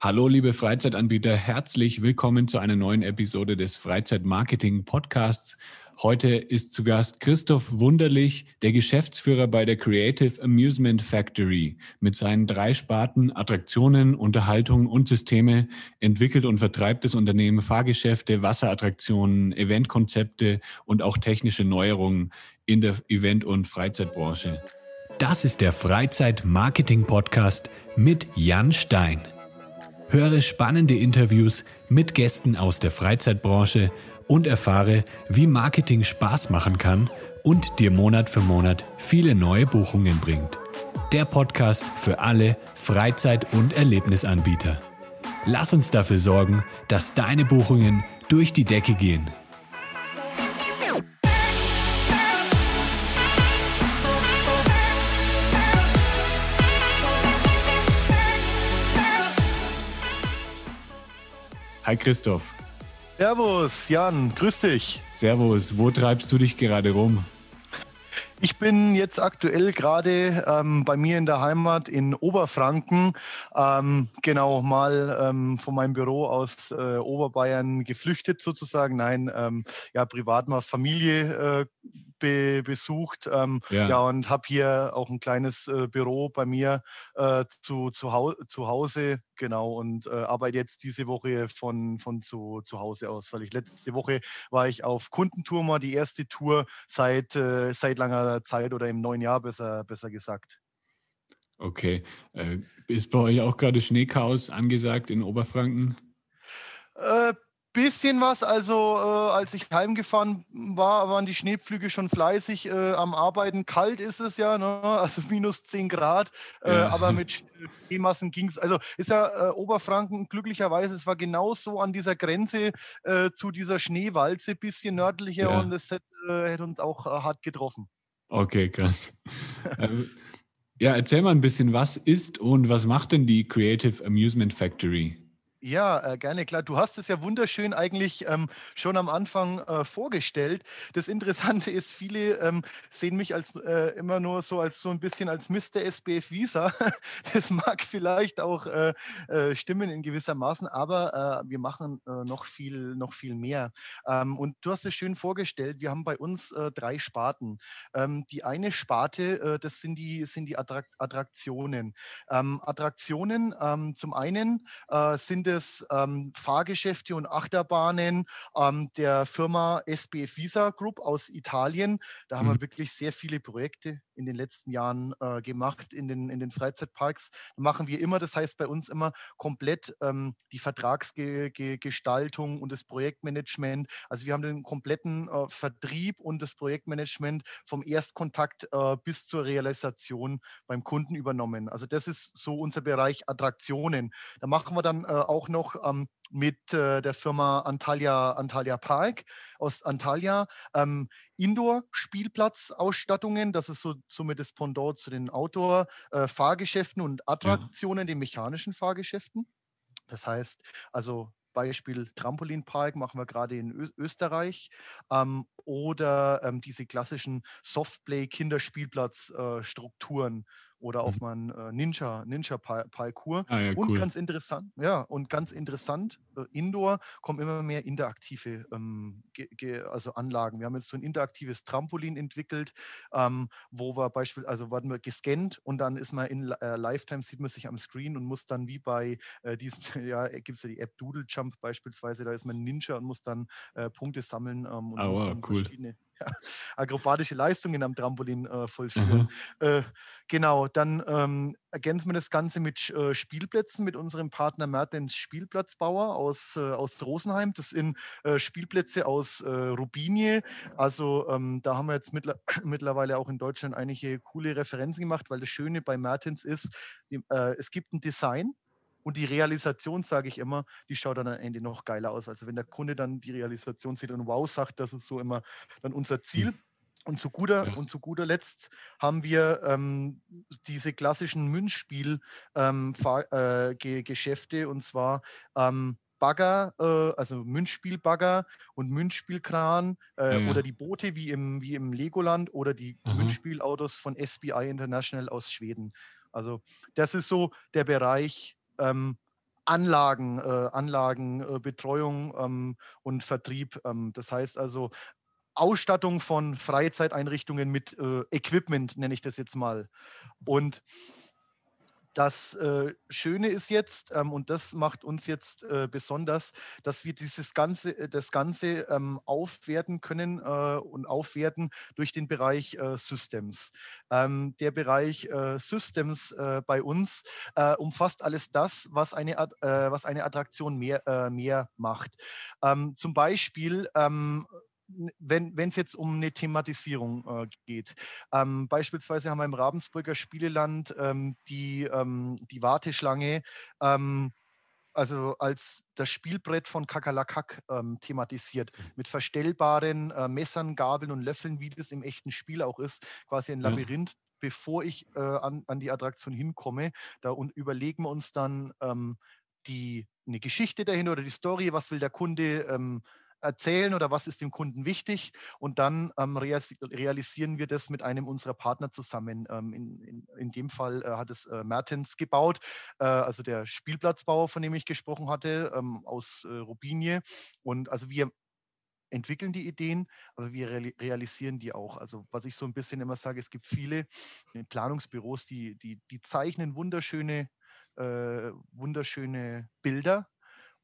Hallo, liebe Freizeitanbieter, herzlich willkommen zu einer neuen Episode des Freizeitmarketing Podcasts. Heute ist zu Gast Christoph Wunderlich, der Geschäftsführer bei der Creative Amusement Factory. Mit seinen drei Sparten Attraktionen, Unterhaltung und Systeme entwickelt und vertreibt das Unternehmen Fahrgeschäfte, Wasserattraktionen, Eventkonzepte und auch technische Neuerungen in der Event- und Freizeitbranche. Das ist der Freizeit-Marketing Podcast mit Jan Stein. Höre spannende Interviews mit Gästen aus der Freizeitbranche und erfahre, wie Marketing Spaß machen kann und dir Monat für Monat viele neue Buchungen bringt. Der Podcast für alle Freizeit- und Erlebnisanbieter. Lass uns dafür sorgen, dass deine Buchungen durch die Decke gehen. Hi Christoph. Servus, Jan, grüß dich. Servus, wo treibst du dich gerade rum? Ich bin jetzt aktuell gerade ähm, bei mir in der Heimat in Oberfranken, ähm, genau mal ähm, von meinem Büro aus äh, Oberbayern geflüchtet sozusagen. Nein, ähm, ja, privat mal Familie äh, be besucht. Ähm, ja. ja. und habe hier auch ein kleines äh, Büro bei mir äh, zu, zu, hau zu Hause, genau, und äh, arbeite jetzt diese Woche von, von zu, zu Hause aus, weil ich letzte Woche war ich auf Kundentour mal, die erste Tour seit, äh, seit langer Zeit oder im neuen Jahr besser, besser gesagt. Okay. Äh, ist bei euch auch gerade Schneechaos angesagt in Oberfranken? Bisschen was. Also äh, als ich heimgefahren war, waren die Schneepflüge schon fleißig äh, am Arbeiten. Kalt ist es ja, ne? also minus 10 Grad. Äh, ja. Aber mit Schneemassen ging es. Also ist ja äh, Oberfranken glücklicherweise, es war genauso an dieser Grenze äh, zu dieser Schneewalze, bisschen nördlicher ja. und es hätte, äh, uns auch hart getroffen. Okay, krass. Ähm, ja, erzähl mal ein bisschen, was ist und was macht denn die Creative Amusement Factory? Ja, äh, gerne, klar. Du hast es ja wunderschön eigentlich ähm, schon am Anfang äh, vorgestellt. Das Interessante ist, viele ähm, sehen mich als äh, immer nur so als so ein bisschen als Mr. SBF Visa. das mag vielleicht auch äh, äh, stimmen in gewisser Maßen, aber äh, wir machen noch viel, noch viel mehr. Ähm, und du hast es schön vorgestellt. Wir haben bei uns drei Sparten. Ähm, die eine Sparte, das sind die, sind die Attrakt Attraktionen. Ähm, Attraktionen ähm, zum einen sind es ähm, Fahrgeschäfte und Achterbahnen ähm, der Firma SBF Visa Group aus Italien. Da haben mhm. wir wirklich sehr viele Projekte in den letzten Jahren äh, gemacht in den, in den Freizeitparks. Machen wir immer, das heißt bei uns immer komplett ähm, die Vertragsgestaltung und das Projektmanagement. Also wir haben den kompletten äh, Vertrieb und das Projektmanagement vom Erstkontakt äh, bis zur Realisation beim Kunden übernommen. Also das ist so unser Bereich Attraktionen. Da machen wir dann äh, auch noch ähm, mit äh, der Firma Antalya, Antalya Park aus Antalya ähm, Indoor-Spielplatzausstattungen. Das ist so somit das Pendant zu den Outdoor-Fahrgeschäften äh, und Attraktionen, ja. den mechanischen Fahrgeschäften. Das heißt, also Beispiel Trampolinpark machen wir gerade in Ö Österreich ähm, oder ähm, diese klassischen Softplay-Kinderspielplatzstrukturen. Äh, oder auch mhm. mal ein äh, Ninja, Ninja Parkour. Ah, ja, und ganz interessant, ja, und ganz interessant, äh, Indoor kommen immer mehr interaktive ähm, also Anlagen. Wir haben jetzt so ein interaktives Trampolin entwickelt, ähm, wo wir beispielsweise, also werden wir gescannt und dann ist man in äh, Lifetime, sieht man sich am Screen und muss dann wie bei äh, diesem, ja, gibt es ja die App Doodle Jump beispielsweise, da ist man Ninja und muss dann äh, Punkte sammeln ähm, und oh, muss wow, dann cool. verschiedene akrobatische Leistungen am Trampolin äh, vollführen. Äh, genau, dann ähm, ergänzen wir das Ganze mit äh, Spielplätzen mit unserem Partner Mertens Spielplatzbauer aus, äh, aus Rosenheim. Das sind äh, Spielplätze aus äh, Rubinie. Also ähm, da haben wir jetzt mittler mittlerweile auch in Deutschland einige coole Referenzen gemacht, weil das Schöne bei Mertens ist, es gibt ein Design, und die Realisation, sage ich immer, die schaut dann am Ende noch geiler aus. Also wenn der Kunde dann die Realisation sieht und wow sagt, das ist so immer dann unser Ziel. Hm. Und zu guter, ja. und zu guter Letzt haben wir ähm, diese klassischen Münzspiel-Geschäfte ähm, äh, und zwar ähm, Bagger, äh, also Münzspielbagger und Münzspielkran äh, ja, oder die Boote wie im, wie im Legoland oder die Aha. Münzspielautos von SBI International aus Schweden. Also das ist so der Bereich, ähm, Anlagen, äh, Anlagenbetreuung äh, ähm, und Vertrieb. Ähm, das heißt also Ausstattung von Freizeiteinrichtungen mit äh, Equipment, nenne ich das jetzt mal. Und das äh, Schöne ist jetzt, ähm, und das macht uns jetzt äh, besonders, dass wir dieses Ganze, äh, das Ganze ähm, aufwerten können und aufwerten durch den Bereich Systems. Ähm, der Bereich Systems bei uns umfasst alles das, was eine, was eine Attraktion mehr, mehr macht. Zum Beispiel wenn es jetzt um eine Thematisierung äh, geht. Ähm, beispielsweise haben wir im Ravensburger Spieleland ähm, die, ähm, die Warteschlange ähm, also als das Spielbrett von Kakalakak ähm, thematisiert, mhm. mit verstellbaren äh, Messern, Gabeln und Löffeln, wie das im echten Spiel auch ist, quasi ein Labyrinth. Ja. Bevor ich äh, an, an die Attraktion hinkomme, da und überlegen wir uns dann ähm, die, eine Geschichte dahinter oder die Story, was will der Kunde ähm, erzählen oder was ist dem Kunden wichtig und dann ähm, realisieren wir das mit einem unserer Partner zusammen. Ähm, in, in, in, dem Fall äh, hat es äh, Mertens gebaut, äh, also der Spielplatzbauer, von dem ich gesprochen hatte, ähm, aus äh, Rubinie. Und also wir entwickeln die Ideen, aber wir realisieren die auch. Also was ich so ein bisschen immer sage, es gibt viele äh, Planungsbüros, die, die, die zeichnen wunderschöne, äh, wunderschöne Bilder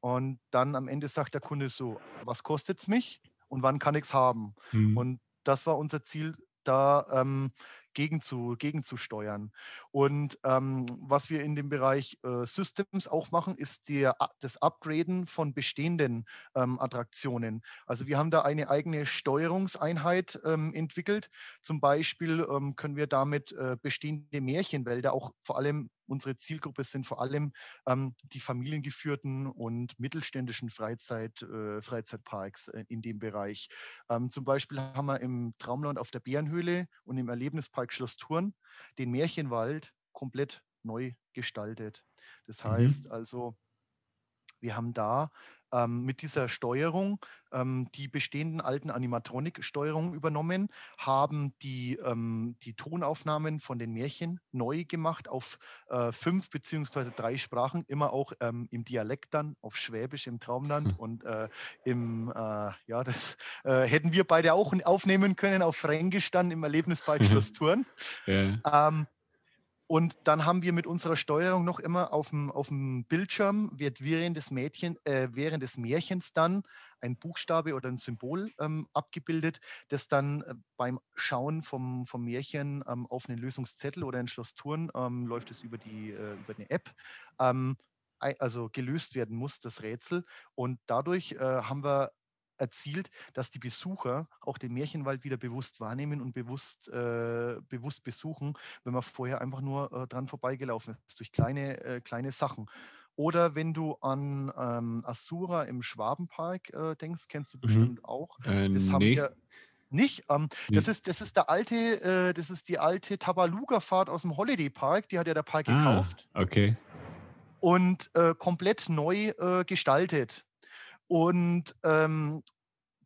und dann am Ende sagt der Kunde so, was kostet es mich und wann kann ich es haben? Mhm. Und das war unser Ziel, da ähm, gegen zu, gegenzusteuern. Und ähm, was wir in dem Bereich äh, Systems auch machen, ist der, das Upgraden von bestehenden ähm, Attraktionen. Also wir haben da eine eigene Steuerungseinheit ähm, entwickelt. Zum Beispiel ähm, können wir damit äh, bestehende Märchenwälder, auch vor allem unsere Zielgruppe sind vor allem ähm, die familiengeführten und mittelständischen Freizeit, äh, Freizeitparks äh, in dem Bereich. Ähm, zum Beispiel haben wir im Traumland auf der Bärenhöhle und im Erlebnispark Park Schloss Thurn den Märchenwald komplett neu gestaltet. Das mhm. heißt mhm. also, wir haben da ähm, mit dieser Steuerung ähm, die bestehenden alten Animatronik-Steuerungen übernommen, haben die, ähm, die Tonaufnahmen von den Märchen neu gemacht auf äh, fünf beziehungsweise drei Sprachen, immer auch ähm, im Dialekt dann, auf Schwäbisch im Traumland hm. und äh, im, äh, ja, das äh, hätten wir beide auch aufnehmen können, auf Fränkisch dann im Erlebnispark Schloss Thurn. Ja. Und dann haben wir mit unserer Steuerung noch immer auf dem, auf dem Bildschirm, wird während des, Mädchen, äh, während des Märchens dann ein Buchstabe oder ein Symbol ähm, abgebildet, das dann äh, beim Schauen vom, vom Märchen ähm, auf einen Lösungszettel oder ein Schloss Thurn ähm, läuft es über, die, äh, über eine App ähm, also gelöst werden muss, das Rätsel. Und dadurch äh, haben wir erzielt, dass die Besucher auch den Märchenwald wieder bewusst wahrnehmen und bewusst, äh, bewusst besuchen, wenn man vorher einfach nur äh, dran vorbeigelaufen ist, durch kleine, äh, kleine Sachen. Oder wenn du an ähm, Asura im Schwabenpark äh, denkst, kennst du mhm. bestimmt mhm. auch. Äh, das haben nee. wir nicht. Ähm, nee. das, ist, das ist der alte, äh, das ist die alte Tabaluga-Fahrt aus dem Holiday Park, die hat ja der Park ah, gekauft. Okay. Und komplett neu gestaltet. Und ähm,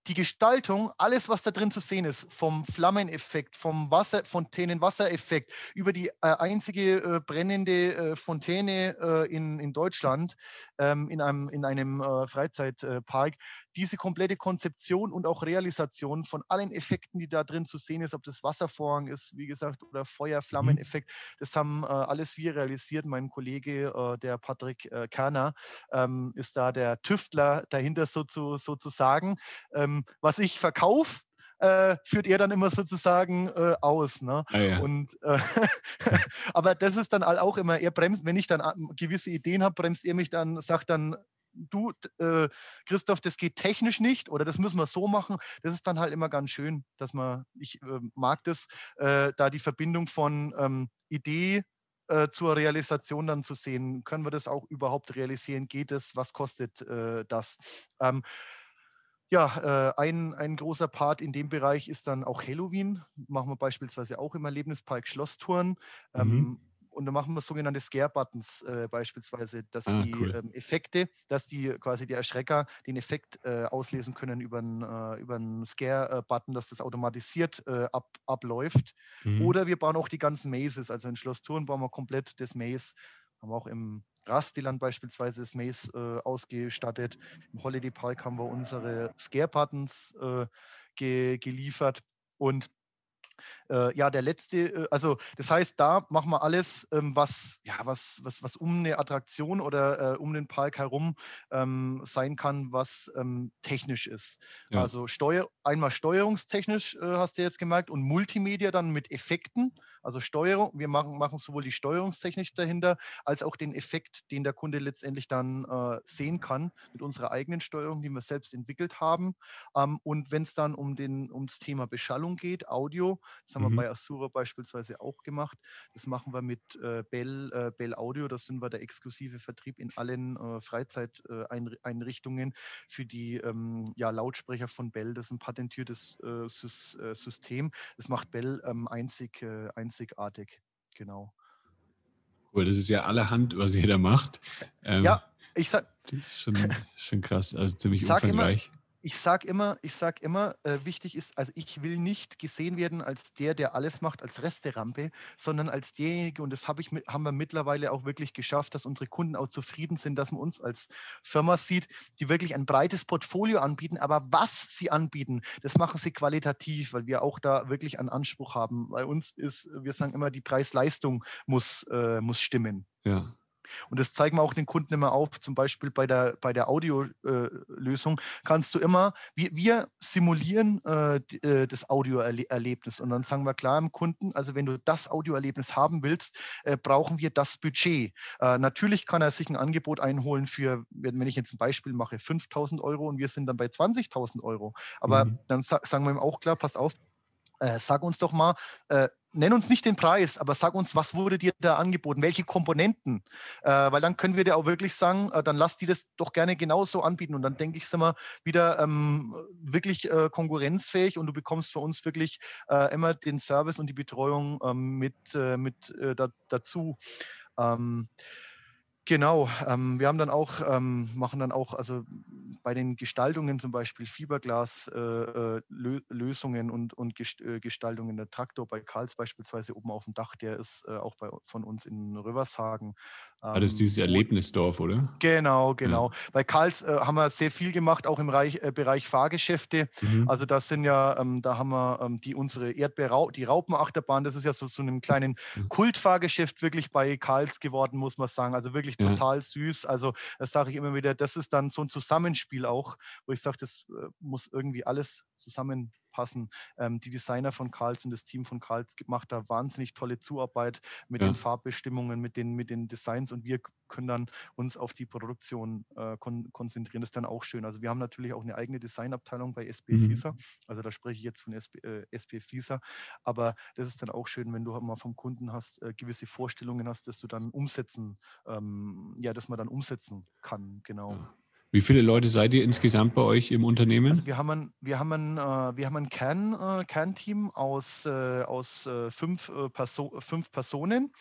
die Gestaltung, alles, was da drin zu sehen ist, vom Flammeneffekt, vom Wasser, Fontänenwassereffekt, über die äh, einzige äh, brennende äh, Fontäne äh, in, in Deutschland ähm, in einem, in einem äh, Freizeitpark, diese komplette Konzeption und auch Realisation von allen Effekten, die da drin zu sehen ist, ob das Wasservorhang ist, wie gesagt, oder Feuer-Flammeneffekt, mhm. das haben äh, alles wir realisiert. Mein Kollege, der Patrick Kerner, ähm, ist da der Tüftler dahinter so zu, sozusagen. Ähm, was ich verkaufe, äh, führt er dann immer sozusagen äh, aus. Ne? Ah, ja. Und, äh, aber das ist dann auch immer, er bremst, wenn ich dann äh, gewisse Ideen habe, bremst er mich dann, sagt dann, du, äh, Christoph, das geht technisch nicht oder das müssen wir so machen. Das ist dann halt immer ganz schön, dass man, ich äh, mag das, da die Verbindung von ähm, Idee zur Realisation dann zu sehen. Können wir das auch überhaupt realisieren? Geht es? Was kostet äh, das? Ähm, ja, äh, ein, ein großer Part in dem Bereich ist dann auch Halloween. Machen wir beispielsweise auch im Erlebnispark Schlosstouren. Mhm. Ähm, und dann machen wir sogenannte Scare-Buttons äh, beispielsweise, dass ah, die cool. ähm, Effekte, dass die quasi die Erschrecker den Effekt äh, auslesen können über einen, äh, Scare-Button, dass das automatisiert äh, ab, abläuft. Mhm. Oder wir bauen auch die ganzen Mazes, also in Schloss Thurn bauen wir komplett das Maze, haben wir auch im Rastiland beispielsweise ist Maze äh, ausgestattet. Im Holiday Park haben wir unsere Scare-Buttons äh, ge geliefert. Und äh, ja, der letzte, äh, also das heißt, da machen wir alles, ähm, was, ja, was, was, was um eine Attraktion oder äh, um den Park herum ähm, sein kann, was ähm, technisch ist. Ja. Also Steuer, einmal steuerungstechnisch äh, hast du jetzt gemerkt und Multimedia dann mit Effekten, also Steuerung. Wir machen, machen sowohl die Steuerungstechnik dahinter, als auch den Effekt, den der Kunde letztendlich dann äh, sehen kann mit unserer eigenen Steuerung, die wir selbst entwickelt haben. Ähm, und wenn es dann um den, ums Thema Beschallung geht, Audio, das haben mhm. wir bei Asura beispielsweise auch gemacht. Das machen wir mit äh, Bell, äh, Bell Audio. Das sind wir der exklusive Vertrieb in allen äh, Freizeiteinrichtungen für die ähm, ja, Lautsprecher von Bell. Das ist ein patentiertes äh, äh, System. Das macht Bell ähm, einzig, äh, einzigartig. Genau. Cool, das ist ja allerhand, was jeder macht. Ähm, ja, ich sag. Das ist schon, schon krass, also ziemlich umfangreich. Immer, ich sage immer, ich sag immer, äh, wichtig ist, also ich will nicht gesehen werden als der, der alles macht, als Resterampe, sondern als derjenige, und das hab ich, haben wir mittlerweile auch wirklich geschafft, dass unsere Kunden auch zufrieden sind, dass man uns als Firma sieht, die wirklich ein breites Portfolio anbieten. Aber was sie anbieten, das machen sie qualitativ, weil wir auch da wirklich einen Anspruch haben. Bei uns ist, wir sagen immer, die Preis-Leistung muss, äh, muss stimmen. Ja. Und das zeigen wir auch den Kunden immer auf, zum Beispiel bei der, bei der Audiolösung, äh, kannst du immer, wir, wir simulieren äh, äh das Audioerlebnis und dann sagen wir klar im Kunden, also wenn du das Audioerlebnis haben willst, äh, brauchen wir das Budget. Äh, natürlich kann er sich ein Angebot einholen für, wenn ich jetzt ein Beispiel mache, 5000 Euro und wir sind dann bei 20.000 Euro. Aber mhm. dann sa sagen wir ihm auch klar, pass auf, äh, sag uns doch mal, äh, nenn uns nicht den Preis, aber sag uns, was wurde dir da angeboten, welche Komponenten, äh, weil dann können wir dir auch wirklich sagen, äh, dann lass die das doch gerne genauso anbieten. Und dann denke ich, sind wir wieder ähm, wirklich äh, konkurrenzfähig und du bekommst für uns wirklich äh, immer den Service und die Betreuung ähm, mit, äh, mit äh, da, dazu. Ähm, Genau, ähm, wir haben dann auch, ähm, machen dann auch, also bei den Gestaltungen zum Beispiel Fiberglas-Lösungen äh, äh und, und äh, Gestaltungen. Der Traktor bei Karls beispielsweise oben auf dem Dach, der ist äh, auch bei, von uns in Rövershagen Ah, das ist dieses Erlebnisdorf, oder? Genau, genau. Ja. Bei Karls äh, haben wir sehr viel gemacht, auch im Reich, äh, Bereich Fahrgeschäfte. Mhm. Also das sind ja, ähm, da haben wir ähm, die unsere Erdbeer, die Raupenachterbahn, das ist ja so zu so einem kleinen mhm. Kultfahrgeschäft wirklich bei Karls geworden, muss man sagen. Also wirklich ja. total süß. Also das sage ich immer wieder, das ist dann so ein Zusammenspiel auch, wo ich sage, das äh, muss irgendwie alles zusammen passen. Ähm, die Designer von Karls und das Team von Karls gemacht da wahnsinnig tolle Zuarbeit mit ja. den Farbbestimmungen, mit den, mit den Designs und wir können dann uns auf die Produktion äh, kon konzentrieren. Das ist dann auch schön. Also wir haben natürlich auch eine eigene Designabteilung bei SB mhm. FISA. Also da spreche ich jetzt von SB, äh, SB FISA. Aber das ist dann auch schön, wenn du mal vom Kunden hast, äh, gewisse Vorstellungen hast, dass du dann umsetzen, ähm, ja, dass man dann umsetzen kann. Genau. Ja. Wie viele Leute seid ihr insgesamt bei euch im Unternehmen? Also wir haben ein, wir haben ein, äh, wir haben ein Kern, äh, Kernteam aus, äh, aus äh, fünf, äh, Perso fünf Personen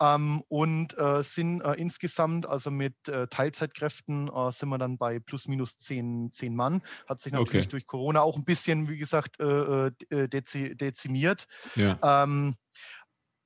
ähm, und äh, sind insgesamt, also mit Teilzeitkräften, sind wir dann bei plus minus zehn, zehn Mann. Hat sich natürlich okay. durch Corona auch ein bisschen, wie gesagt, dezi dezimiert. Ja. Ähm,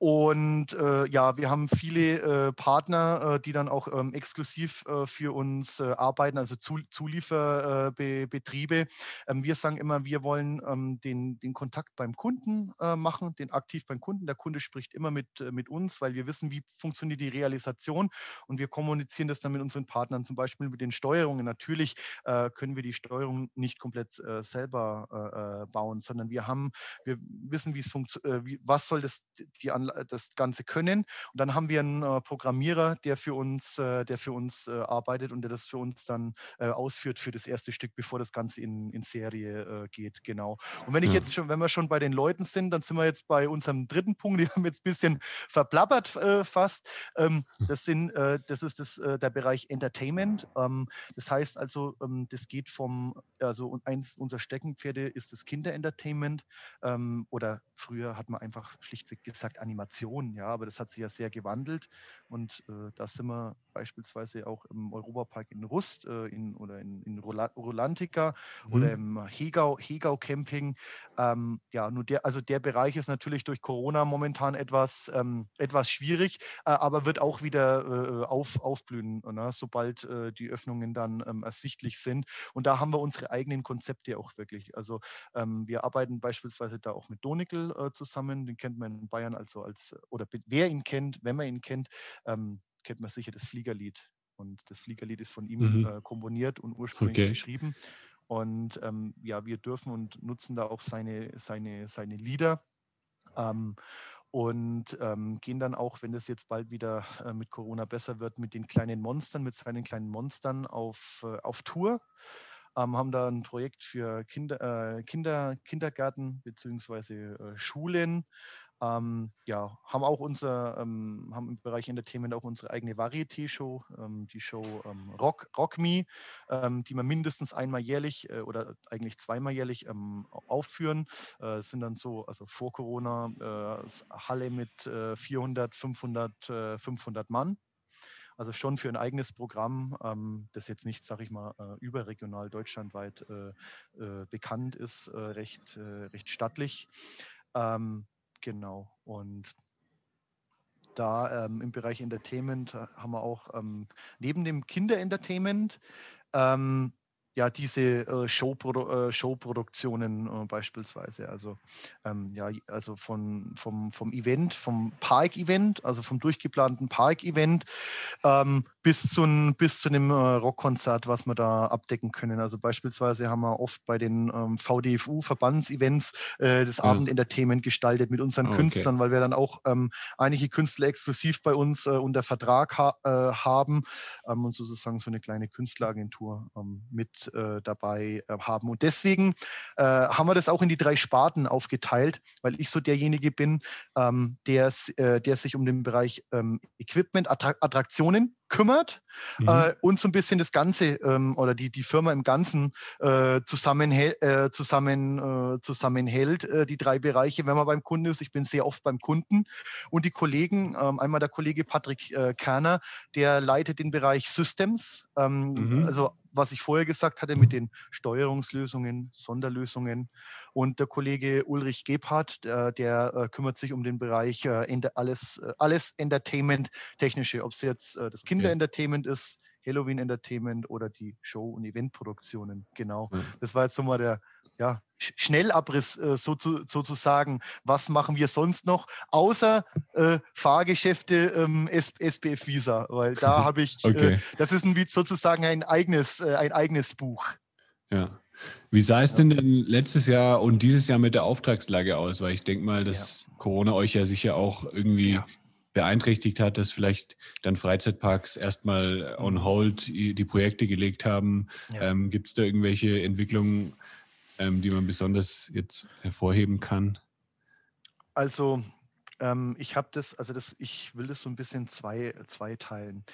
und äh, ja, wir haben viele äh, Partner, äh, die dann auch ähm, exklusiv äh, für uns äh, arbeiten, also Zu Zulieferbetriebe. Ähm, wir sagen immer, wir wollen ähm, den, den Kontakt beim Kunden äh, machen, den aktiv beim Kunden. Der Kunde spricht immer mit, mit uns, weil wir wissen, wie funktioniert die Realisation und wir kommunizieren das dann mit unseren Partnern, zum Beispiel mit den Steuerungen. Natürlich können wir die Steuerung nicht komplett selber bauen, sondern wir haben, wir wissen, wie es funktioniert, was soll das die Anlage das Ganze können. Und dann haben wir einen äh, Programmierer, der für uns, äh, der für uns äh, arbeitet und der das für uns dann äh, ausführt für das erste Stück, bevor das Ganze in, in Serie äh, geht. Genau. Und wenn ich jetzt schon, wenn wir schon bei den Leuten sind, dann sind wir jetzt bei unserem dritten Punkt. Die haben jetzt ein bisschen verplappert äh, fast. Ähm, hm. das sind, das ist das, der Bereich Entertainment. Ähm, das heißt also, ähm, das geht vom, also eins unserer Steckenpferde ist das Kinderentertainment ähm, oder früher hat man einfach schlichtweg gesagt Animation. Animation, ja, aber das hat sich ja sehr gewandelt und äh, da sind wir beispielsweise auch im Europapark in Rust äh, in, oder in, in Rolantica mhm. oder im Hegau, Hegau Camping. Ähm, ja, nur der, also der Bereich ist natürlich durch Corona momentan etwas, ähm, etwas schwierig, äh, aber wird auch wieder äh, auf, aufblühen, ne, sobald äh, die Öffnungen dann ähm, ersichtlich sind. Und da haben wir unsere eigenen Konzepte auch wirklich. Also ähm, wir arbeiten beispielsweise da auch mit Donegal äh, zusammen, den kennt man in Bayern also als, oder wer ihn kennt, wenn man ihn kennt, ähm, kennt man sicher das Fliegerlied. Und das Fliegerlied ist von ihm mhm. äh, komponiert und ursprünglich okay. geschrieben. Und ähm, ja, wir dürfen und nutzen da auch seine, seine, seine Lieder. Ähm, und ähm, gehen dann auch, wenn das jetzt bald wieder äh, mit Corona besser wird, mit den kleinen Monstern, mit seinen kleinen Monstern auf, äh, auf Tour. Ähm, haben da ein Projekt für Kinder, äh, Kinder Kindergärten bzw. Äh, Schulen, ähm, ja, haben auch unser, ähm, haben im Bereich Entertainment auch unsere eigene Varieté-Show, ähm, die Show ähm, Rock, Rock Me, ähm, die wir mindestens einmal jährlich äh, oder eigentlich zweimal jährlich ähm, aufführen. Äh, sind dann so, also vor Corona, äh, Halle mit äh, 400, 500, 500 Mann. Also schon für ein eigenes Programm, das jetzt nicht, sage ich mal, äh, überregional deutschlandweit äh, äh, bekannt ist, recht, recht stattlich. Ähm, Genau. Und da ähm, im Bereich Entertainment äh, haben wir auch ähm, neben dem Kinderentertainment ähm, ja diese äh, Showprodu äh, Showproduktionen äh, beispielsweise. Also ähm, ja, also von, vom, vom Event, vom Park-Event, also vom durchgeplanten Park-Event ähm, bis zu, bis zu einem äh, Rockkonzert, was wir da abdecken können. Also beispielsweise haben wir oft bei den ähm, VDFU-Verbandsevents äh, das ja. Abendentertainment gestaltet mit unseren okay. Künstlern, weil wir dann auch ähm, einige Künstler exklusiv bei uns äh, unter Vertrag ha haben ähm, und sozusagen so eine kleine Künstleragentur ähm, mit äh, dabei äh, haben. Und deswegen äh, haben wir das auch in die drei Sparten aufgeteilt, weil ich so derjenige bin, ähm, der, äh, der sich um den Bereich ähm, Equipment, Attra Attraktionen kümmert mhm. äh, und so ein bisschen das Ganze ähm, oder die, die Firma im Ganzen äh, zusammenhält, äh, zusammen, äh, zusammenhält, äh, die drei Bereiche, wenn man beim Kunden ist. Ich bin sehr oft beim Kunden und die Kollegen, ähm, einmal der Kollege Patrick äh, Kerner, der leitet den Bereich Systems, ähm, mhm. also was ich vorher gesagt hatte mit den Steuerungslösungen, Sonderlösungen. Und der Kollege Ulrich Gebhardt, der, der äh, kümmert sich um den Bereich äh, alles, äh, alles Entertainment-Technische, ob es jetzt äh, das Kinder-Entertainment ist, Halloween Entertainment oder die Show- und Eventproduktionen. Genau. Das war jetzt so mal der ja, Schnellabriss äh, so zu, sozusagen. Was machen wir sonst noch, außer äh, Fahrgeschäfte ähm, SPF Visa? Weil da habe ich, äh, okay. äh, das ist ein, sozusagen ein eigenes, äh, ein eigenes Buch. Ja. Wie sah es denn denn letztes Jahr und dieses Jahr mit der Auftragslage aus? Weil ich denke mal, dass ja. Corona euch ja sicher auch irgendwie ja beeinträchtigt hat, dass vielleicht dann Freizeitparks erstmal on hold die Projekte gelegt haben. Ja. Ähm, Gibt es da irgendwelche Entwicklungen, ähm, die man besonders jetzt hervorheben kann? Also ähm, ich habe das, also das, ich will das so ein bisschen zwei, zwei teilen.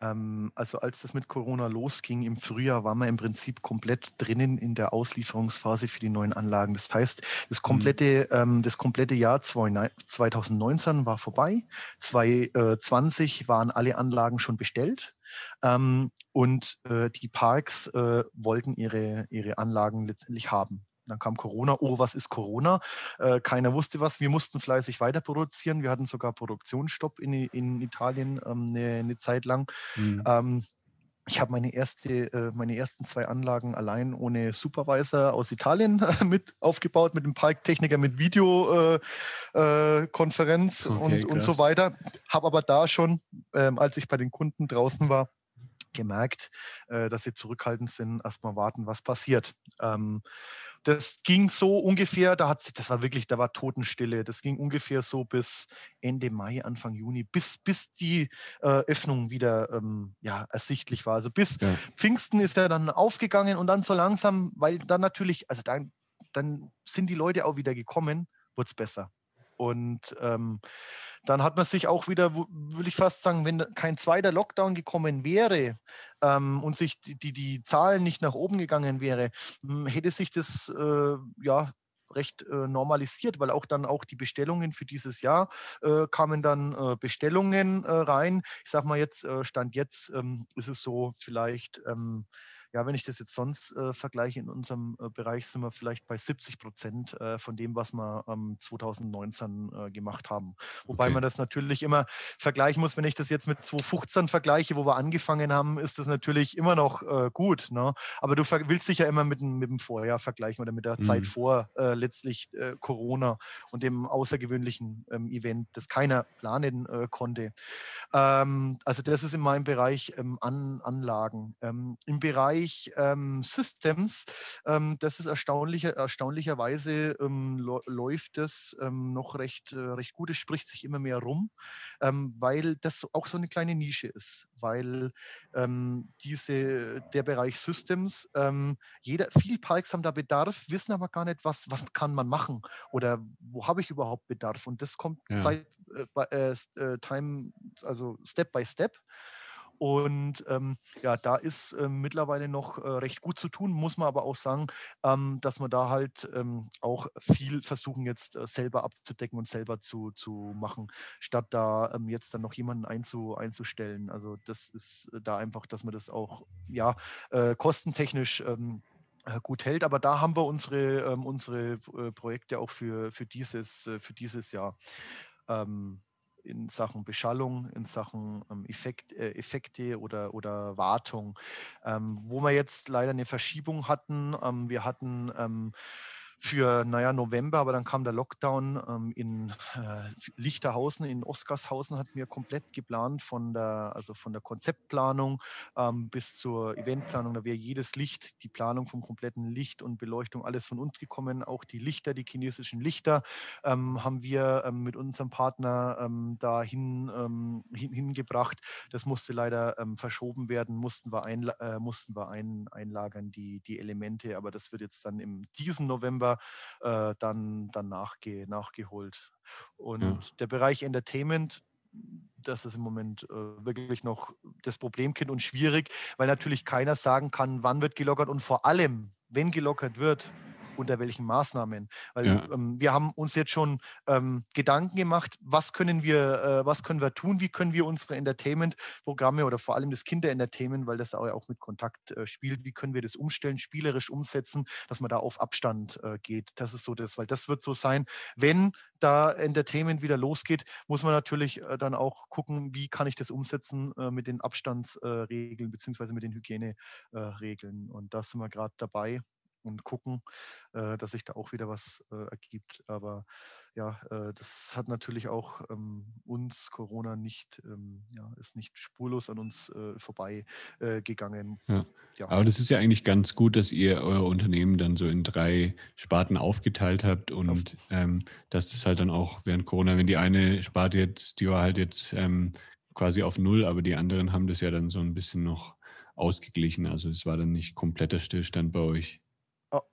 Ähm, also als das mit Corona losging im Frühjahr, waren wir im Prinzip komplett drinnen in der Auslieferungsphase für die neuen Anlagen. Das heißt, das mhm. komplette, ähm, das komplette Jahr 2019 war vorbei. 2020 waren alle Anlagen schon bestellt. Ähm, und äh, die Parks äh, wollten ihre, ihre Anlagen letztendlich haben. Dann kam Corona. Oh, was ist Corona? Äh, keiner wusste was. Wir mussten fleißig weiter produzieren. Wir hatten sogar Produktionsstopp in, in Italien ähm, eine, eine, Zeit lang. Mhm. Ähm, ich habe meine, erste, äh, meine ersten zwei Anlagen allein ohne Supervisor aus Italien äh, mit aufgebaut, mit dem Parktechniker, mit Videokonferenz äh, okay, und, und so weiter. Habe aber da schon, ähm, als ich bei den Kunden draußen war, gemerkt, äh, dass sie zurückhaltend sind, erstmal warten, was passiert. Ähm, das ging so ungefähr, da hat das war wirklich, da war Totenstille. Das ging ungefähr so bis Ende Mai, Anfang Juni, bis, bis die äh, Öffnung wieder ähm, ja, ersichtlich war. Also bis ja. Pfingsten ist er dann aufgegangen und dann so langsam, weil dann natürlich, also dann, dann sind die Leute auch wieder gekommen, wurde es besser. Und ähm, dann hat man sich auch wieder, will ich fast sagen, wenn kein zweiter Lockdown gekommen wäre ähm, und sich die, die, die, Zahlen nicht nach oben gegangen wäre, hm, hätte sich das äh, ja recht äh, normalisiert, weil auch dann auch die Bestellungen für dieses Jahr äh, kamen dann äh, Bestellungen äh, rein. Ich sag mal jetzt, äh, Stand jetzt ähm, ist es so vielleicht ähm, ja, wenn ich das jetzt sonst äh, vergleiche, in unserem äh, Bereich sind wir vielleicht bei 70 Prozent äh, von dem, was wir ähm, 2019 äh, gemacht haben. Wobei okay. man das natürlich immer vergleichen muss. Wenn ich das jetzt mit 2015 vergleiche, wo wir angefangen haben, ist das natürlich immer noch äh, gut. Ne? Aber du willst dich ja immer mit, mit dem Vorjahr vergleichen oder mit der mhm. Zeit vor äh, letztlich Corona und dem außergewöhnlichen ähm, Event, das keiner planen konnte. Ähm, also das ist in meinem Bereich ähm, An Anlagen. Ähm, Im Bereich Bereich ähm, Systems, ähm, das ist erstaunlicher, erstaunlicherweise ähm, läuft das ähm, noch recht, äh, recht gut. Es spricht sich immer mehr rum, ähm, weil das auch so eine kleine Nische ist, weil diese, der Bereich Systems, jeder, viele Parks haben da Bedarf, wissen aber gar nicht, was, was kann man machen oder wo habe ich überhaupt Bedarf. Und das kommt ja. seit äh, äh, Time, also Step by Step. Und ähm, ja, da ist ähm, mittlerweile noch äh, recht gut zu tun, muss man aber auch sagen, ähm, dass wir da halt ähm, auch viel versuchen jetzt äh, selber abzudecken und selber zu, zu machen, statt da ähm, jetzt dann noch jemanden einzu, einzustellen. Also das ist äh, da einfach, dass man das auch ja äh, kostentechnisch ähm, äh, gut hält. Aber da haben wir unsere, unsere äh, Projekte auch für, für, dieses, für dieses Jahr. Ähm, in Sachen Beschallung, in Sachen ähm, Effekt, äh, Effekte oder, oder Wartung. Ähm, wo wir jetzt leider eine Verschiebung hatten, ähm, wir hatten ähm, für, naja, November, aber dann kam der Lockdown ähm, in äh, Lichterhausen, in Oskarshausen hatten wir komplett geplant von der, also von der Konzeptplanung ähm, bis zur Eventplanung. Da wäre jedes Licht, die Planung vom kompletten Licht und Beleuchtung, alles von uns gekommen. Auch die Lichter, die chinesischen Lichter ähm, haben wir ähm, mit unserem Partner ähm, dahin ähm, hin, hingebracht. Das musste leider verschoben werden, mussten wir, ein, äh, mussten wir ein, einlagern, die, die Elemente, aber das wird jetzt dann im diesem November äh, dann, dann nachge nachgeholt. Und ja. der Bereich Entertainment, das ist im Moment äh, wirklich noch das Problemkind und schwierig, weil natürlich keiner sagen kann, wann wird gelockert und vor allem, wenn gelockert wird, unter welchen Maßnahmen. Weil ja. ähm, wir haben uns jetzt schon ähm, Gedanken gemacht, was können wir, äh, was können wir tun, wie können wir unsere Entertainment-Programme oder vor allem das Kinder-Entertainment, weil das auch mit Kontakt äh, spielt, wie können wir das umstellen, spielerisch umsetzen, dass man da auf Abstand äh, geht. Das ist so das, weil das wird so sein, wenn da Entertainment wieder losgeht, muss man natürlich äh, dann auch gucken, wie kann ich das umsetzen äh, mit den Abstandsregeln beziehungsweise mit den Hygieneregeln. Und da sind wir gerade dabei und gucken, äh, dass sich da auch wieder was äh, ergibt. Aber ja, äh, das hat natürlich auch ähm, uns Corona nicht, ähm, ja, ist nicht spurlos an uns äh, vorbei äh, gegangen. Ja. ja. Aber das ist ja eigentlich ganz gut, dass ihr euer Unternehmen dann so in drei Sparten aufgeteilt habt und ähm, dass das halt dann auch während Corona, wenn die eine Sparte jetzt, die war halt jetzt ähm, quasi auf Null, aber die anderen haben das ja dann so ein bisschen noch ausgeglichen. Also es war dann nicht kompletter Stillstand bei euch.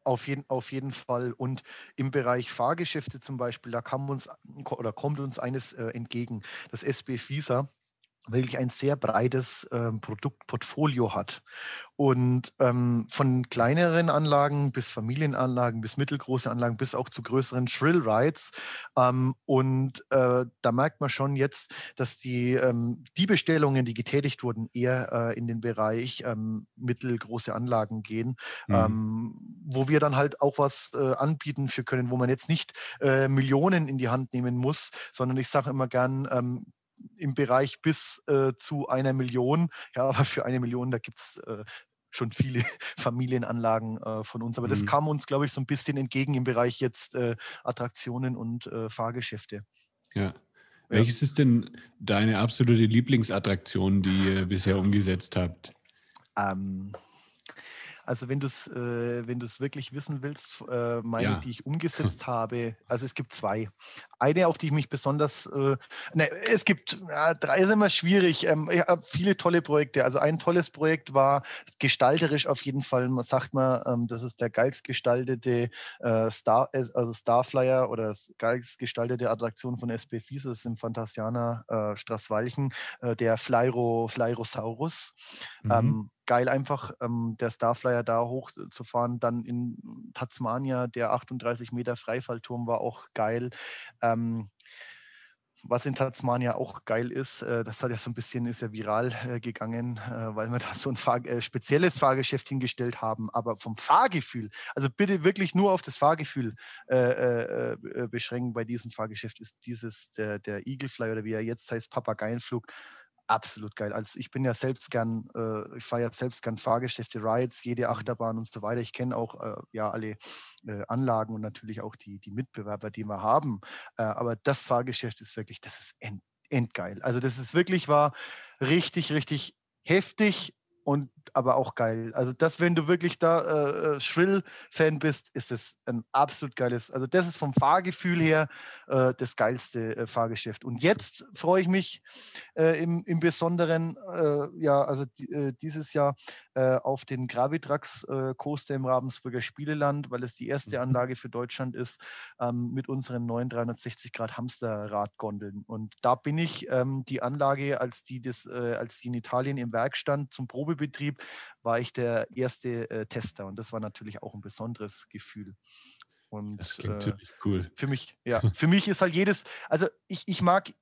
Auf jeden, auf jeden Fall. Und im Bereich Fahrgeschäfte zum Beispiel, da kam uns oder kommt uns eines äh, entgegen. Das SB Visa wirklich ein sehr breites ähm, Produktportfolio hat. Und ähm, von kleineren Anlagen bis Familienanlagen, bis mittelgroße Anlagen, bis auch zu größeren Thrill Rides. Ähm, und äh, da merkt man schon jetzt, dass die, ähm, die Bestellungen, die getätigt wurden, eher äh, in den Bereich ähm, mittelgroße Anlagen gehen, mhm. Ähm, wo wir dann halt auch was äh, anbieten für können, wo man jetzt nicht äh, Millionen in die Hand nehmen muss, sondern ich sage immer gern, im Bereich bis äh, zu einer Million. Ja, aber für eine Million, da gibt es äh, schon viele Familienanlagen äh, von uns. Aber mhm. das kam uns, glaube ich, so ein bisschen entgegen im Bereich jetzt äh, Attraktionen und äh, Fahrgeschäfte. Ja. Welches ist denn deine absolute Lieblingsattraktion, die ihr bisher umgesetzt habt? Ähm, also wenn du es äh, wenn wirklich wissen willst, äh, meine, ja. die ich umgesetzt habe, also es gibt zwei. Eine, auf die ich mich besonders, äh, ne, es gibt ja, drei sind immer schwierig. Ähm, ich habe viele tolle Projekte. Also ein tolles Projekt war gestalterisch auf jeden Fall. Man sagt mal, ähm, das ist der geilst gestaltete äh, Star, äh, also Starflyer oder geilst gestaltete Attraktion von SP Fies. Das ist im Phantasiana äh, Straßwalchen, äh, der Flyro, Flyrosaurus. Mhm. Ähm, geil, einfach ähm, der Starflyer da hochzufahren. Dann in Tasmania, der 38 Meter Freifallturm war auch geil. Ähm, was in Tasmania auch geil ist, äh, das hat ja so ein bisschen, ist ja viral äh, gegangen, äh, weil wir da so ein Fahr spezielles Fahrgeschäft hingestellt haben. Aber vom Fahrgefühl, also bitte wirklich nur auf das Fahrgefühl beschränken bei diesem Fahrgeschäft, ist dieses, der, der Eaglefly oder wie er jetzt heißt, Papageienflug, absolut geil. Also ich bin ja selbst gern, äh, ich fahre ja selbst gern Fahrgeschäfte, Rides, jede mhm. Achterbahn und so weiter. Ich kenne auch äh, ja alle äh, Anlagen und natürlich auch die, die Mitbewerber, die wir haben. Äh, aber das Fahrgeschäft ist wirklich, das ist end, endgeil. Also das ist wirklich war richtig, richtig heftig und aber auch geil. Also das, wenn du wirklich da äh, äh, Shrill-Fan bist, ist es ein absolut geiles. Also das ist vom Fahrgefühl her äh, das geilste äh, Fahrgeschäft. Und jetzt freue ich mich äh, im, im Besonderen, äh, ja, also dieses Jahr auf den Gravitrax Coaster im Ravensburger Spieleland, weil es die erste mhm. Anlage für Deutschland ist ähm, mit unseren neuen 360 Grad Hamsterradgondeln. Und da bin ich ähm, die Anlage, als die das, als die in Italien im Werk stand zum Probe Betrieb war ich der erste äh, Tester und das war natürlich auch ein besonderes Gefühl. Und das klingt äh, cool. Für mich, ja, für mich ist halt jedes, also ich, ich mag,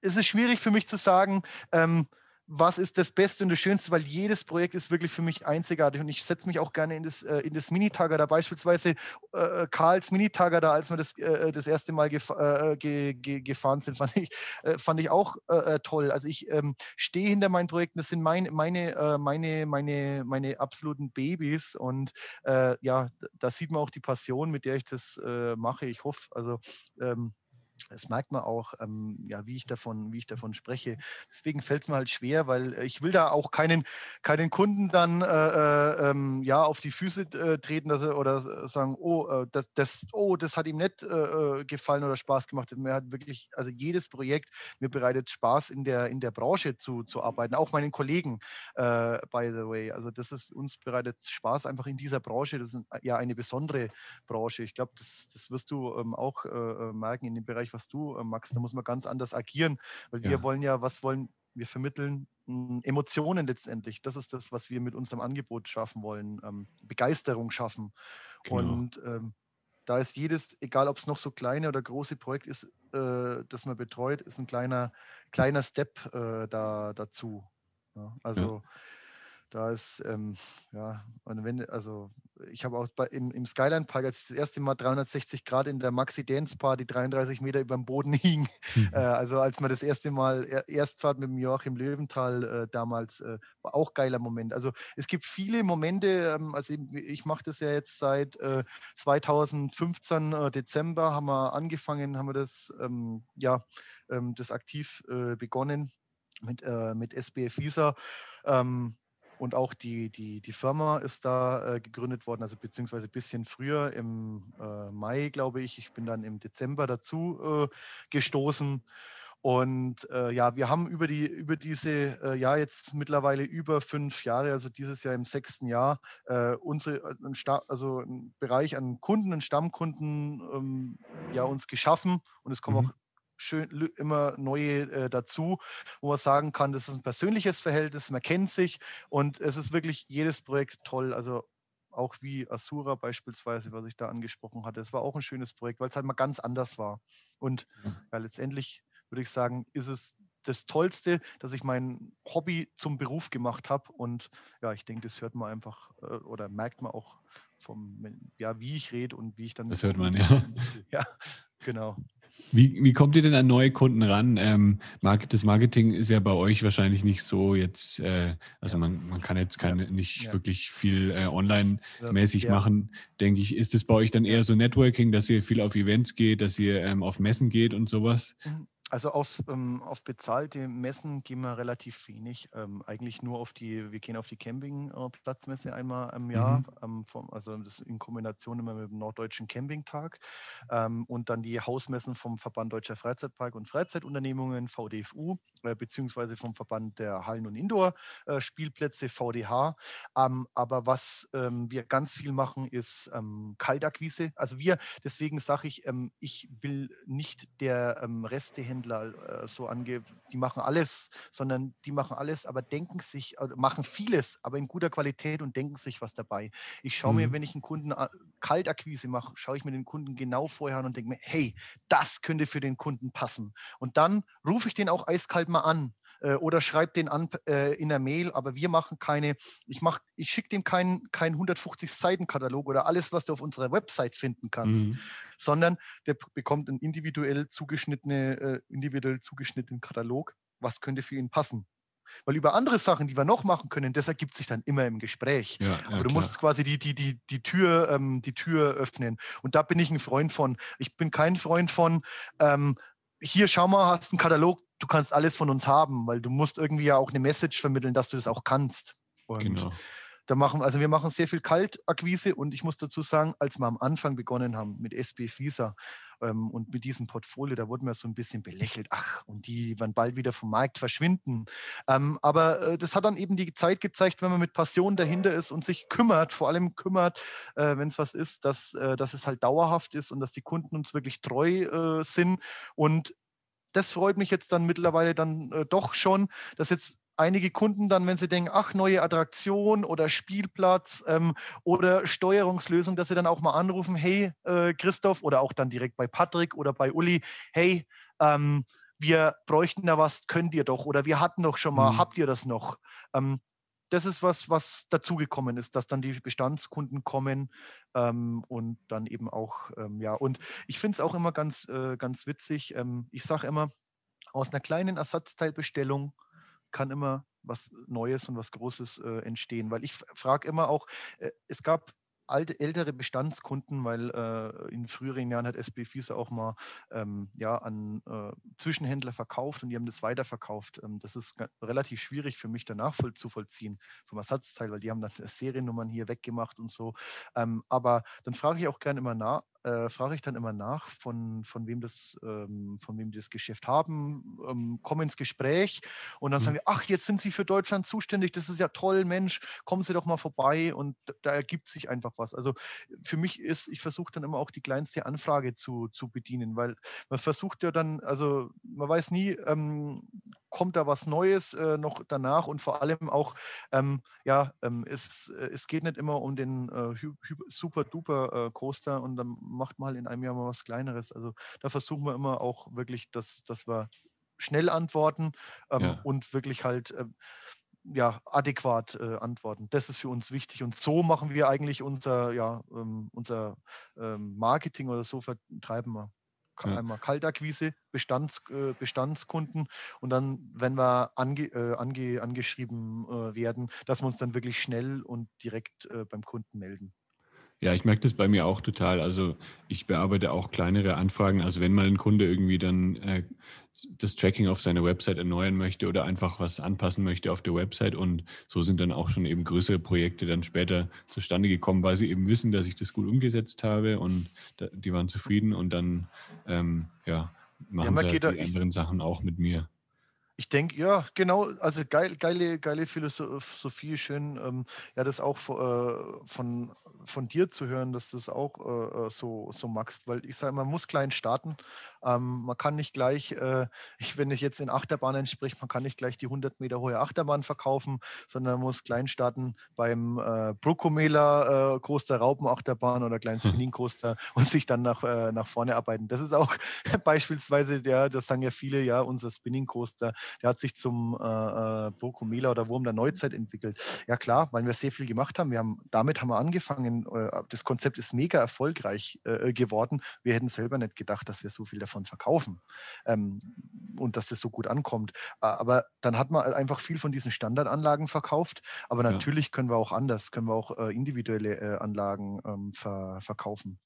es ist schwierig für mich zu sagen, ähm, was ist das Beste und das Schönste, weil jedes Projekt ist wirklich für mich einzigartig und ich setze mich auch gerne in das, äh, in das Minitager da, beispielsweise äh, Karls Minitager da, als wir das, äh, das erste Mal gef äh, ge ge gefahren sind, fand ich, äh, fand ich auch äh, toll. Also ich ähm, stehe hinter meinen Projekten, das sind mein, meine, meine, meine, meine absoluten Babys und ja, da sieht man auch die Passion, mit der ich das mache. Ich hoffe, also ähm, das merkt man auch, ähm, ja, wie ich davon, wie ich davon spreche. Deswegen fällt es mir halt schwer, weil äh, ich will da auch keinen, keinen Kunden dann äh, äh, ähm, ja auf die Füße äh, treten dass er, oder sagen, oh, äh, das, das, oh, das hat ihm nicht äh, gefallen oder Spaß gemacht. Mir hat wirklich, also jedes Projekt mir bereitet Spaß in der, in der Branche zu, zu arbeiten, auch meinen Kollegen, by the way. Also das ist uns bereitet Spaß einfach in dieser Branche. Das ist ja eine besondere Branche. Ich glaube, das, das wirst du ähm, auch merken in dem Bereich Bereich, was du äh, magst. Da muss man ganz anders agieren, weil ja. wir wollen ja, was wollen wir vermitteln? Hm, Emotionen letztendlich. Das ist das, was wir mit unserem Angebot schaffen wollen. Ähm, Begeisterung schaffen. Genau. Und ähm, da ist jedes, egal ob es noch so kleine oder große Projekt ist, äh, das man betreut, ist ein kleiner, kleiner Step äh, da, dazu. Ja, also ja. Da ist, ähm, ja, und wenn, also ich habe auch bei, im, im Skyline Park, als ich das erste Mal 360 Grad in der Maxi Dance Party 33 Meter über dem Boden hing, mhm. äh, also als man das erste Mal Erstfahrt mit dem Joachim Löwenthal äh, damals, äh, war auch geiler Moment. Also es gibt viele Momente, ähm, also ich mache das ja jetzt seit 2015 äh, äh, Dezember, haben wir angefangen, haben wir das, ähm, ja, ähm, das aktiv äh, begonnen mit, mit SBF Visa. Ähm, und auch die, die, die Firma ist da äh, gegründet worden, also beziehungsweise ein bisschen früher, im äh, Mai, glaube ich. Ich bin dann im Dezember dazu äh, gestoßen. Und äh, ja, wir haben über, die, über diese, äh, ja, jetzt mittlerweile über fünf Jahre, also dieses Jahr im sechsten Jahr, äh, unsere, also einen Bereich an Kunden, an Stammkunden, ähm, ja, uns geschaffen. Und es kommen mhm. auch schön immer neue äh, dazu, wo man sagen kann, das ist ein persönliches Verhältnis, man kennt sich und es ist wirklich jedes Projekt toll. Also auch wie Asura beispielsweise, was ich da angesprochen hatte. Es war auch ein schönes Projekt, weil es halt mal ganz anders war. Und ja, letztendlich würde ich sagen, ist es das Tollste, dass ich mein Hobby zum Beruf gemacht habe. Und ja, ich denke, das hört man einfach äh, oder merkt man auch vom, ja, wie ich rede und wie ich dann. Das hört man, ja. Ja, genau. Wie, wie kommt ihr denn an neue Kunden ran? Ähm, das Marketing ist ja bei euch wahrscheinlich nicht so jetzt, äh, also ja. man, man kann jetzt keine, ja. nicht ja. wirklich viel äh, online-mäßig machen, denke ich. Ist es bei euch dann eher so Networking, dass ihr viel auf Events geht, dass ihr ähm, auf Messen geht und sowas? Also aus, ähm, auf bezahlte Messen gehen wir relativ wenig. Ähm, eigentlich nur auf die, wir gehen auf die Campingplatzmesse einmal im Jahr, mhm. ähm, vom, also das in Kombination immer mit dem Norddeutschen Campingtag ähm, und dann die Hausmessen vom Verband Deutscher Freizeitpark und Freizeitunternehmungen, VDFU, äh, beziehungsweise vom Verband der Hallen- und Indoor-Spielplätze, VDH. Ähm, aber was ähm, wir ganz viel machen, ist Kaltakquise. Also wir, deswegen sage ich, ich will nicht der Restehändler Zwischenhändler äh, so ange, die machen alles, sondern die machen alles, aber denken sich, äh, machen vieles, aber in guter Qualität und denken sich was dabei. Ich schaue mhm. mir, wenn ich einen Kunden äh, Kaltakquise mache, schaue ich mir den Kunden genau vorher an und denke mir, hey, das könnte für den Kunden passen. Und dann rufe ich den auch eiskalt mal an äh, oder schreibt den an äh, in der Mail, aber wir machen keine, ich mach, ich schicke dem keinen kein 150 Seiten Katalog oder alles, was du auf unserer Website finden kannst, mhm. sondern der bekommt einen individuell zugeschnittene, äh, individuell zugeschnittenen Katalog, was könnte für ihn passen. Weil über andere Sachen, die wir noch machen können, das ergibt sich dann immer im Gespräch. Ja, ja, Aber du klar. musst quasi die, die, die, die, Tür, ähm, die Tür öffnen. Und da bin ich ein Freund von. Ich bin kein Freund von, ähm, hier schau mal, hast einen Katalog, du kannst alles von uns haben, weil du musst irgendwie ja auch eine Message vermitteln, dass du das auch kannst. Und genau. Da machen, also wir machen sehr viel Kaltakquise und ich muss dazu sagen, als wir am Anfang begonnen haben mit SB Visa ähm, und mit diesem Portfolio, da wurden wir so ein bisschen belächelt. Ach, und die werden bald wieder vom Markt verschwinden. Ähm, aber äh, das hat dann eben die Zeit gezeigt, wenn man mit Passion dahinter ist und sich kümmert, vor allem kümmert, äh, wenn es was ist, dass, äh, dass es halt dauerhaft ist und dass die Kunden uns wirklich treu äh, sind und das freut mich jetzt dann mittlerweile dann äh, doch schon, dass jetzt einige Kunden dann, wenn sie denken, ach, neue Attraktion oder Spielplatz ähm, oder Steuerungslösung, dass sie dann auch mal anrufen, hey äh, Christoph oder auch dann direkt bei Patrick oder bei Uli, hey, ähm, wir bräuchten da was, könnt ihr doch oder wir hatten doch schon mal, mhm. habt ihr das noch? Ähm, das ist was, was dazugekommen ist, dass dann die Bestandskunden kommen ähm, und dann eben auch, ähm, ja, und ich finde es auch immer ganz, äh, ganz witzig. Ähm, ich sage immer, aus einer kleinen Ersatzteilbestellung kann immer was Neues und was Großes äh, entstehen, weil ich frage immer auch, äh, es gab alte, ältere Bestandskunden, weil äh, in früheren Jahren hat SB Fiese auch mal ähm, ja, an äh, Zwischenhändler verkauft und die haben das weiterverkauft. Ähm, das ist relativ schwierig für mich danach voll zu vollziehen vom Ersatzteil, weil die haben dann Seriennummern hier weggemacht und so. Ähm, aber dann frage ich auch gerne immer nach, äh, frage ich dann immer nach, von, von, wem das, ähm, von wem die das Geschäft haben, ähm, komme ins Gespräch und dann mhm. sagen wir, ach, jetzt sind Sie für Deutschland zuständig, das ist ja toll, Mensch, kommen Sie doch mal vorbei und da ergibt sich einfach was. Also für mich ist, ich versuche dann immer auch die kleinste Anfrage zu, zu bedienen, weil man versucht ja dann, also man weiß nie, ähm, kommt da was Neues äh, noch danach und vor allem auch, ähm, ja, ähm, es, äh, es geht nicht immer um den äh, super duper äh, Coaster und dann macht mal in einem Jahr mal was Kleineres. Also da versuchen wir immer auch wirklich, dass, dass wir schnell antworten ähm, ja. und wirklich halt ähm, ja, adäquat äh, antworten. Das ist für uns wichtig. Und so machen wir eigentlich unser, ja, ähm, unser ähm, Marketing oder so vertreiben wir. Ja. Einmal Kaltakquise, Bestands, äh, Bestandskunden und dann, wenn wir ange, äh, ange, angeschrieben äh, werden, dass wir uns dann wirklich schnell und direkt äh, beim Kunden melden. Ja, ich merke das bei mir auch total. Also ich bearbeite auch kleinere Anfragen. Also wenn mal ein Kunde irgendwie dann äh, das Tracking auf seiner Website erneuern möchte oder einfach was anpassen möchte auf der Website und so sind dann auch schon eben größere Projekte dann später zustande gekommen, weil sie eben wissen, dass ich das gut umgesetzt habe und da, die waren zufrieden und dann ähm, ja, machen ja, sie halt die anderen Sachen auch mit mir. Ich denke, ja, genau, also geil, geile, geile Philosophie, schön, ähm, ja, das auch äh, von, von dir zu hören, dass du das auch äh, äh, so, so magst, weil ich sage, man muss klein starten, ähm, man kann nicht gleich, äh, ich, wenn ich jetzt in Achterbahnen spreche, man kann nicht gleich die 100 Meter hohe Achterbahn verkaufen, sondern man muss klein starten beim äh, Bruckomela äh, Coaster Raupenachterbahn oder kleinen hm. Spinning Coaster und sich dann nach, äh, nach vorne arbeiten. Das ist auch beispielsweise, der, das sagen ja viele, ja, unser Spinning Coaster, der hat sich zum äh, äh Bruckomela oder Wurm der Neuzeit entwickelt. Ja klar, weil wir sehr viel gemacht haben. Wir haben damit haben wir angefangen. Äh, das Konzept ist mega erfolgreich äh, geworden. Wir hätten selber nicht gedacht, dass wir so viel davon davon verkaufen ähm, und dass das so gut ankommt. Aber dann hat man einfach viel von diesen Standardanlagen verkauft. Aber natürlich ja. können wir auch anders, können wir auch äh, individuelle äh, Anlagen ähm, ver verkaufen.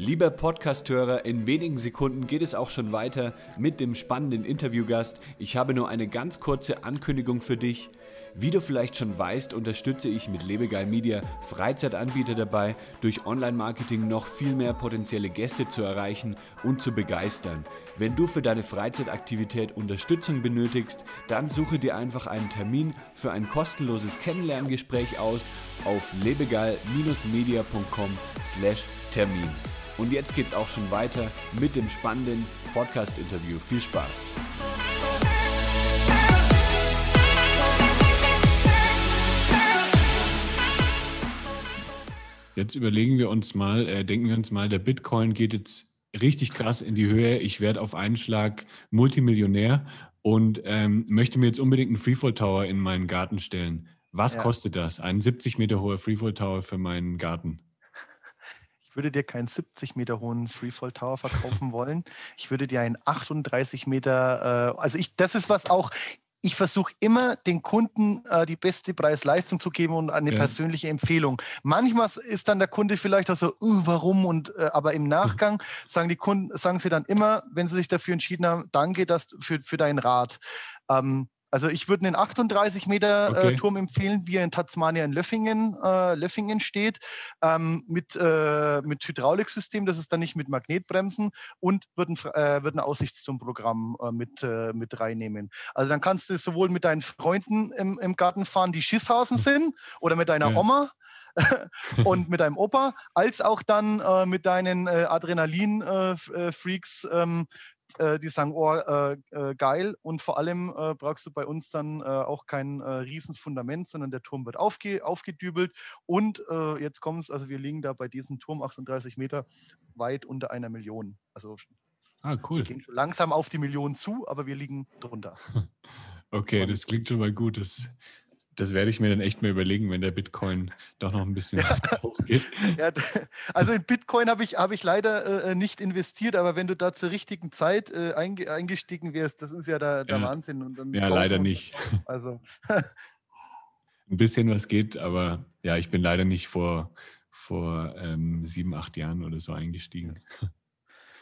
Lieber Podcasthörer, in wenigen Sekunden geht es auch schon weiter mit dem spannenden Interviewgast. Ich habe nur eine ganz kurze Ankündigung für dich. Wie du vielleicht schon weißt, unterstütze ich mit Lebegeil Media Freizeitanbieter dabei, durch Online-Marketing noch viel mehr potenzielle Gäste zu erreichen und zu begeistern. Wenn du für deine Freizeitaktivität Unterstützung benötigst, dann suche dir einfach einen Termin für ein kostenloses Kennenlerngespräch aus auf lebegeil-media.com/termin. Und jetzt geht's auch schon weiter mit dem spannenden Podcast-Interview. Viel Spaß! Jetzt überlegen wir uns mal, äh, denken wir uns mal, der Bitcoin geht jetzt richtig krass in die Höhe. Ich werde auf einen Schlag Multimillionär und ähm, möchte mir jetzt unbedingt einen Freefall Tower in meinen Garten stellen. Was ja. kostet das? Ein 70 Meter hoher Freefall Tower für meinen Garten? Ich würde dir keinen 70 Meter hohen Freefall Tower verkaufen wollen. Ich würde dir einen 38 Meter, äh, also ich, das ist was auch, ich versuche immer den Kunden äh, die beste Preis-Leistung zu geben und eine ja. persönliche Empfehlung. Manchmal ist dann der Kunde vielleicht auch so, uh, warum? Und äh, aber im Nachgang sagen die Kunden, sagen sie dann immer, wenn sie sich dafür entschieden haben, danke dass, für, für deinen Rat. Ähm, also ich würde einen 38 Meter äh, okay. äh, Turm empfehlen, wie er in Tasmania in Löffingen, äh, Löffingen steht, ähm, mit, äh, mit Hydrauliksystem, das ist dann nicht mit Magnetbremsen und wird ein, äh, wird ein Aussichtsturmprogramm äh, mit, mit reinnehmen. Also dann kannst du sowohl mit deinen Freunden im, im Garten fahren, die Schisshausen sind, oder mit deiner ja. Oma und mit deinem Opa, als auch dann äh, mit deinen äh, Adrenalin-Freaks, ähm, äh, die sagen, oh, äh, äh, geil. Und vor allem äh, brauchst du bei uns dann auch kein äh, Riesenfundament, sondern der Turm wird aufge aufgedübelt. Und jetzt kommt es, also wir liegen da bei diesem Turm 38 Meter weit unter einer Million. Also ah, cool. wir gehen schon langsam auf die Million zu, aber wir liegen drunter. Okay, das klingt schon mal gut. Das das werde ich mir dann echt mal überlegen, wenn der Bitcoin doch noch ein bisschen ja. hochgeht. Ja, also in Bitcoin habe ich, hab ich leider äh, nicht investiert, aber wenn du da zur richtigen Zeit äh, eingestiegen wärst, das ist ja der, der ja. Wahnsinn. ja, leider nicht. Also. ein bisschen was geht, aber ja, ich bin leider nicht vor, vor ähm, sieben, acht Jahren oder so eingestiegen.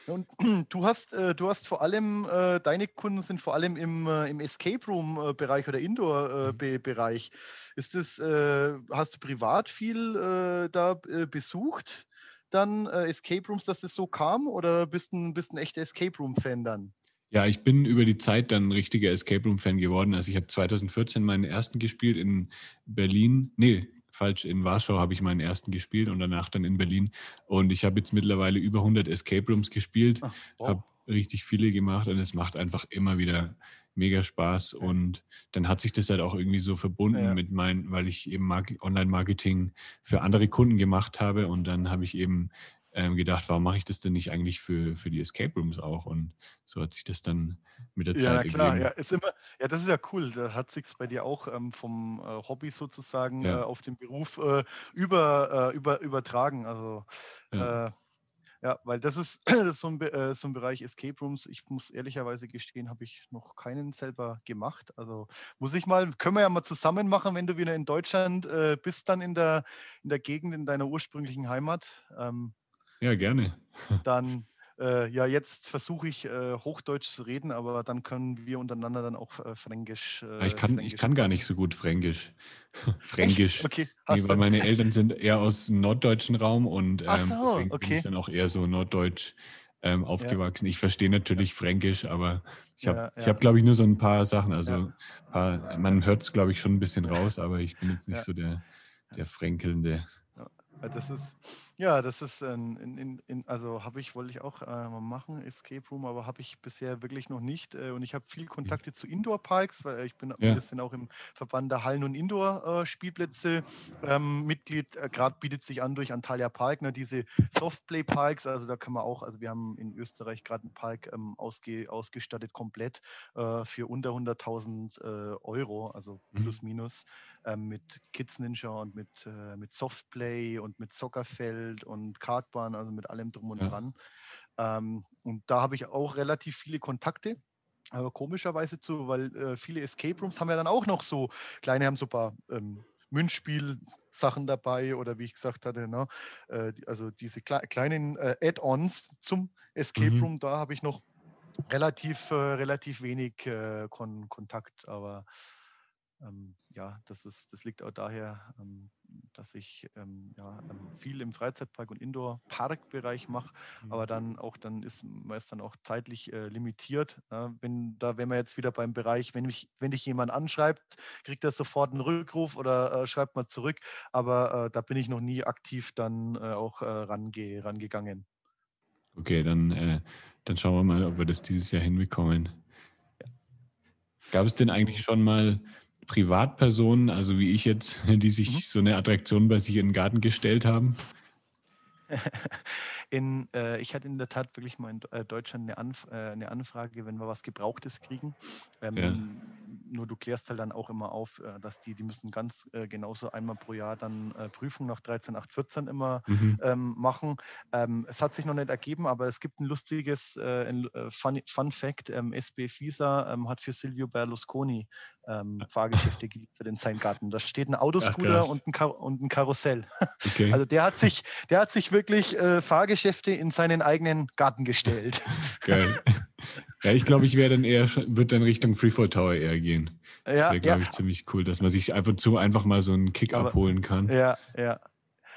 Und du hast, äh, du hast vor allem, äh, deine Kunden sind vor allem im, äh, im Escape Room-Bereich oder Indoor-Bereich. Mhm. Ist das, hast du privat viel da besucht? Dann Escape Rooms, dass das so kam? Oder bist du bist ein echter Escape Room-Fan dann? Ja, ich bin über die Zeit dann ein richtiger Escape Room-Fan geworden. Also ich habe 2014 meinen ersten gespielt in Berlin. Nee, falsch, in Warschau habe ich meinen ersten gespielt und danach dann in Berlin. Und ich habe jetzt mittlerweile über 100 Escape Rooms gespielt, Ach, wow. habe richtig viele gemacht und es macht einfach immer wieder mega Spaß. Und dann hat sich das halt auch irgendwie so verbunden ja. mit meinen, weil ich eben Online-Marketing für andere Kunden gemacht habe und dann habe ich eben ähm, gedacht, warum mache ich das denn nicht eigentlich für, für die Escape Rooms auch? Und so hat sich das dann mit der ja, Zeit Ja, klar, ja, ist immer, ja, das ist ja cool. Da hat sich bei dir auch ähm, vom äh, Hobby sozusagen ja. äh, auf den Beruf äh, über, äh, über, übertragen. Also ja. Äh, ja, weil das ist, das ist so, ein, äh, so, ein, Bereich Escape Rooms. Ich muss ehrlicherweise gestehen, habe ich noch keinen selber gemacht. Also muss ich mal, können wir ja mal zusammen machen, wenn du wieder in Deutschland äh, bist, dann in der, in der Gegend, in deiner ursprünglichen Heimat. Ähm, ja, gerne. Dann, äh, ja, jetzt versuche ich äh, Hochdeutsch zu reden, aber dann können wir untereinander dann auch äh, Fränkisch. Äh, ich, kann, Fränkisch ich kann gar nicht so gut Fränkisch. Fränkisch. Okay. Nee, weil meine Eltern sind eher aus dem norddeutschen Raum und ähm, so, deswegen okay. bin ich dann auch eher so norddeutsch ähm, aufgewachsen. Ja. Ich verstehe natürlich Fränkisch, aber ich habe, ja, ja. hab, glaube ich, nur so ein paar Sachen. Also paar, man hört es, glaube ich, schon ein bisschen raus, aber ich bin jetzt nicht so der, der Fränkelnde. Das ist, ja, das ist, in, in, in, also habe ich, wollte ich auch äh, mal machen, Escape Room, aber habe ich bisher wirklich noch nicht. Äh, und ich habe viel Kontakte zu Indoor-Parks, weil ich bin ja. ein bisschen auch im Verband der Hallen- und Indoor-Spielplätze ähm, Mitglied. Äh, Gerade bietet sich an durch Antalya Park, ne, diese Softplay-Parks. Also da kann man auch, also wir haben in Österreich gerade einen Park ähm, ausge, ausgestattet komplett äh, für unter 100.000 äh, Euro, also mhm. plus minus, ähm, mit Kids Ninja und mit, äh, mit Softplay und mit Soccerfeld Feld und Kartbahn, also mit allem drum und ja. dran. Ähm, und da habe ich auch relativ viele Kontakte. Aber komischerweise zu, weil äh, viele Escape Rooms haben ja dann auch noch so kleine, haben so ein paar ähm, Münzspiel-Sachen dabei oder wie ich gesagt hatte, ne? Äh, also diese kle kleinen äh, Add-ons zum Escape mhm. Room, da habe ich noch relativ, äh, relativ wenig äh, Kon Kontakt, aber ähm, ja, das, ist, das liegt auch daher, ähm, dass ich ähm, ja, ähm, viel im Freizeitpark und Indoor-Parkbereich mache, mhm. aber dann auch, dann ist meist dann auch zeitlich äh, limitiert. Ja, wenn, da wären wir jetzt wieder beim Bereich, wenn mich, wenn dich jemand anschreibt, kriegt er sofort einen Rückruf oder äh, schreibt mal zurück, aber äh, da bin ich noch nie aktiv dann äh, auch äh, range, rangegangen. Okay, dann, äh, dann schauen wir mal, ob wir das dieses Jahr hinbekommen. Ja. Gab es denn eigentlich schon mal Privatpersonen, also wie ich jetzt, die sich mhm. so eine Attraktion bei sich in den Garten gestellt haben? In, äh, ich hatte in der Tat wirklich mal in äh, Deutschland eine, Anf äh, eine, Anfrage, wenn wir was Gebrauchtes kriegen. Ähm, ja. Nur du klärst halt dann auch immer auf, äh, dass die, die müssen ganz äh, genauso einmal pro Jahr dann äh, Prüfung nach 13814 immer mhm. ähm, machen. Ähm, es hat sich noch nicht ergeben, aber es gibt ein lustiges ein, Fun, Fun, Fact. Ähm, SB Fisa ähm, hat für Silvio Berlusconi ähm, Fahrgeschäfte geliefert in seinen Garten. Da steht ein Autoscooter Ach, und, ein und, ein Karussell. Okay. Also der hat sich, der hat sich wirklich äh, Fahrgeschäfte in seinen eigenen Garten gestellt. Geil. Ja, ich glaube, ich wäre dann eher, wird dann Richtung Freefall Tower eher gehen. Das wäre, glaube ja. ich, ziemlich cool, dass man sich ab und zu einfach mal so einen Kick Aber, abholen kann. Ja, ja.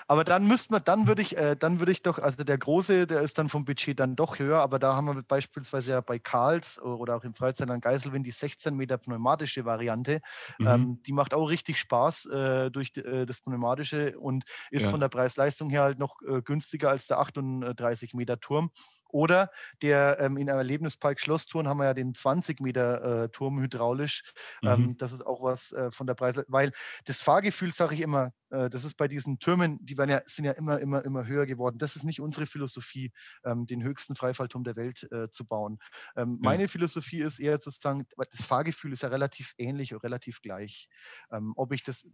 Aber dann müsste man, dann würde ich, äh, dann würde ich doch, also der große, der ist dann vom Budget dann doch höher, aber da haben wir beispielsweise ja bei Karls oder auch im Freizeitland Geiselwind die 16 Meter pneumatische Variante. Mhm. Ähm, die macht auch richtig Spaß äh, durch äh, das pneumatische und ist ja. von der Preis-Leistung her halt noch äh, günstiger als der 38 Meter Turm. Oder der ähm, in Erlebnispark Schlosstouren haben wir ja den 20 Meter äh, Turm hydraulisch. Ähm, mhm. Ähm, das ist auch was äh, von der Preis, weil das Fahrgefühl, sage ich immer, äh, das ist bei diesen Türmen, die ja, sind ja immer, immer, immer höher geworden. Das ist nicht unsere Philosophie, ähm, den höchsten Freifallturm der Welt äh, zu bauen. Ähm, mhm. Meine Philosophie ist eher zu sagen, das Fahrgefühl ist ja relativ ähnlich und relativ gleich. Ähm, ob ich das,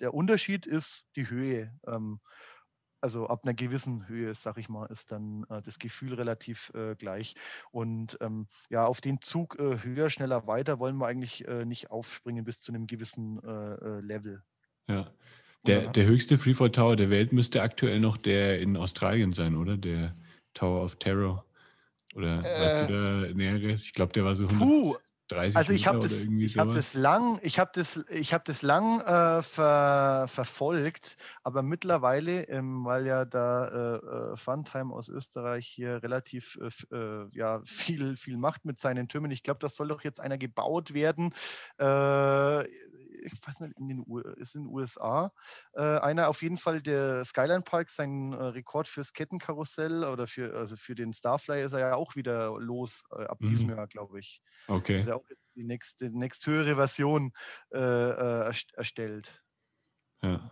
der Unterschied ist die Höhe. Also ab einer gewissen Höhe, sag ich mal, ist dann äh, das Gefühl relativ äh, gleich. Und ähm, ja, auf den Zug äh, höher, schneller, weiter wollen wir eigentlich äh, nicht aufspringen bis zu einem gewissen äh, äh, Level. Ja. Der, der höchste Freefall Tower der Welt müsste aktuell noch der in Australien sein, oder? Der Tower of Terror. Oder weißt du da Näheres? Ich glaube, der war so 100. Puh, 30 also ich habe das, ich habe das lang, ich habe das, ich habe das lang äh, ver, verfolgt, aber mittlerweile, ähm, weil ja da äh, äh Funtime aus Österreich hier relativ äh, äh, ja viel viel macht mit seinen Türmen. Ich glaube, das soll doch jetzt einer gebaut werden. Äh, ich weiß nicht, in den U ist in den USA. Äh, einer auf jeden Fall der Skyline Park, sein äh, Rekord fürs Kettenkarussell oder für, also für den Starfly ist er ja auch wieder los äh, ab mhm. diesem Jahr, glaube ich. Okay. Hat er auch die nächste, nächsthöhere Version äh, äh, erstellt. Ja.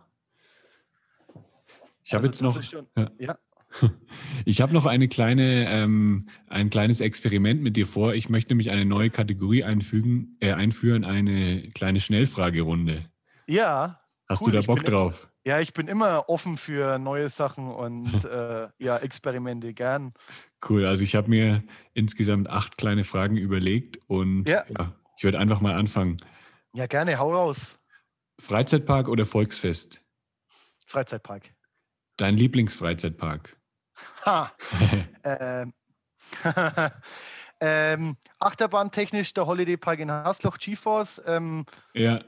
Ich habe also jetzt noch. Schon, ja. ja. Ich habe noch eine kleine, ähm, ein kleines Experiment mit dir vor. Ich möchte nämlich eine neue Kategorie einfügen, äh, einführen, eine kleine Schnellfragerunde. Ja. Hast cool, du da Bock drauf? ja, ich bin immer offen für neue Sachen und äh, ja, Experimente gern. Cool, also ich habe mir insgesamt acht kleine Fragen überlegt und ja. ja ich würde einfach mal anfangen. Ja, gerne, hau raus. Freizeitpark oder Volksfest? Freizeitpark. Dein Lieblingsfreizeitpark? Ha. ähm, ähm, Achterbahntechnisch der Holiday Park in Hasloch GeForce. Ähm, ja.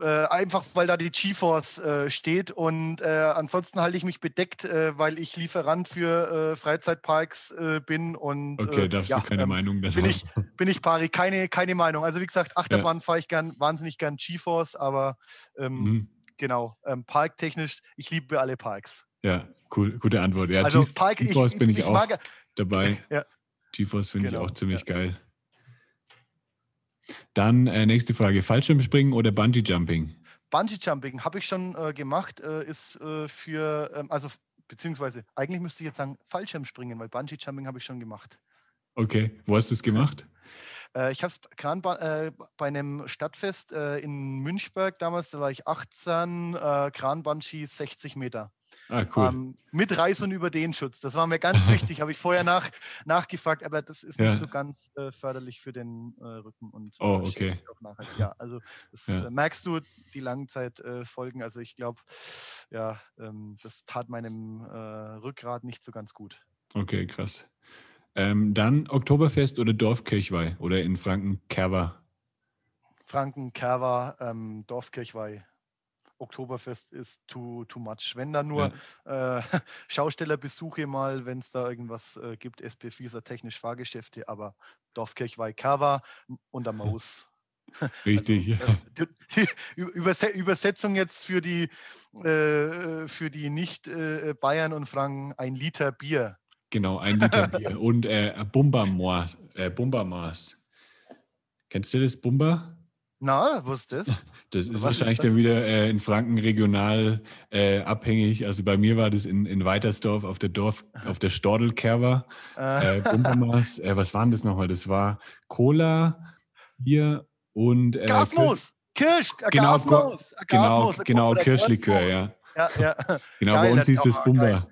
Äh, einfach weil da die GeForce äh, steht und äh, ansonsten halte ich mich bedeckt, äh, weil ich Lieferant für äh, Freizeitparks äh, bin und okay, darfst ja, du keine ähm, Meinung dazu bin ich bin ich pari keine keine Meinung. Also wie gesagt, Achterbahn ja. fahre ich gern wahnsinnig gern GeForce, aber ähm, mhm. genau ähm, parktechnisch, ich liebe alle Parks. Ja, cool, gute Antwort. Ja, also Park, GeForce ich, bin ich, ich auch mag, dabei. Ja. GeForce finde genau, ich auch ziemlich ja. geil. Dann äh, nächste Frage: Fallschirmspringen oder Bungee Jumping? Bungee Jumping habe ich schon äh, gemacht, äh, ist äh, für, ähm, also beziehungsweise eigentlich müsste ich jetzt sagen Fallschirmspringen, weil Bungee Jumping habe ich schon gemacht. Okay, wo hast du es gemacht? Äh, ich habe es äh, bei einem Stadtfest in Münchberg damals, da war ich 18, äh, Kran-Bungee 60 Meter. Ah, cool. Ähm, mit Reis- und Überdehnschutz. Das war mir ganz wichtig, habe ich vorher nach, nachgefragt, aber das ist ja. nicht so ganz äh, förderlich für den äh, Rücken und oh, okay. Ja, also das ja. Äh, merkst du die Langzeitfolgen. also ich glaube, ja, ähm, das tat meinem äh, Rückgrat nicht so ganz gut. Okay, krass. Ähm, dann Oktoberfest oder Dorfkirchweih oder in Franken Kerwa? Franken, Kerwa, ähm, Dorfkirchweih. Oktoberfest ist too, too much. Wenn dann nur ja. äh, Schaustellerbesuche mal, wenn es da irgendwas äh, gibt, SP Fieser technisch Fahrgeschäfte, aber Dorfkirchweih, Kerwa und der Maus. Richtig. Also, äh, Überse Übersetzung jetzt für die, äh, für die Nicht-Bayern äh, und Franken: ein Liter Bier. Genau, ein Liter Bier. Und äh, Bumbermaß. Äh. Kennst du das Bumba? Na, was ist das? Ist was wahrscheinlich ist dann wieder äh, in Franken regional äh, abhängig. Also bei mir war das in, in Weitersdorf auf der Dorf, auf der Stordelkerber. Ah. Äh, Bumbermaß. Äh, was war denn das nochmal? Das war Cola, Bier und äh, Gasmus! Kirsch! Äh, genau, Gasmus, genau, genau, Kirschlikör, ja. Ja, ja. Genau, Geil, bei uns hieß das Bumba.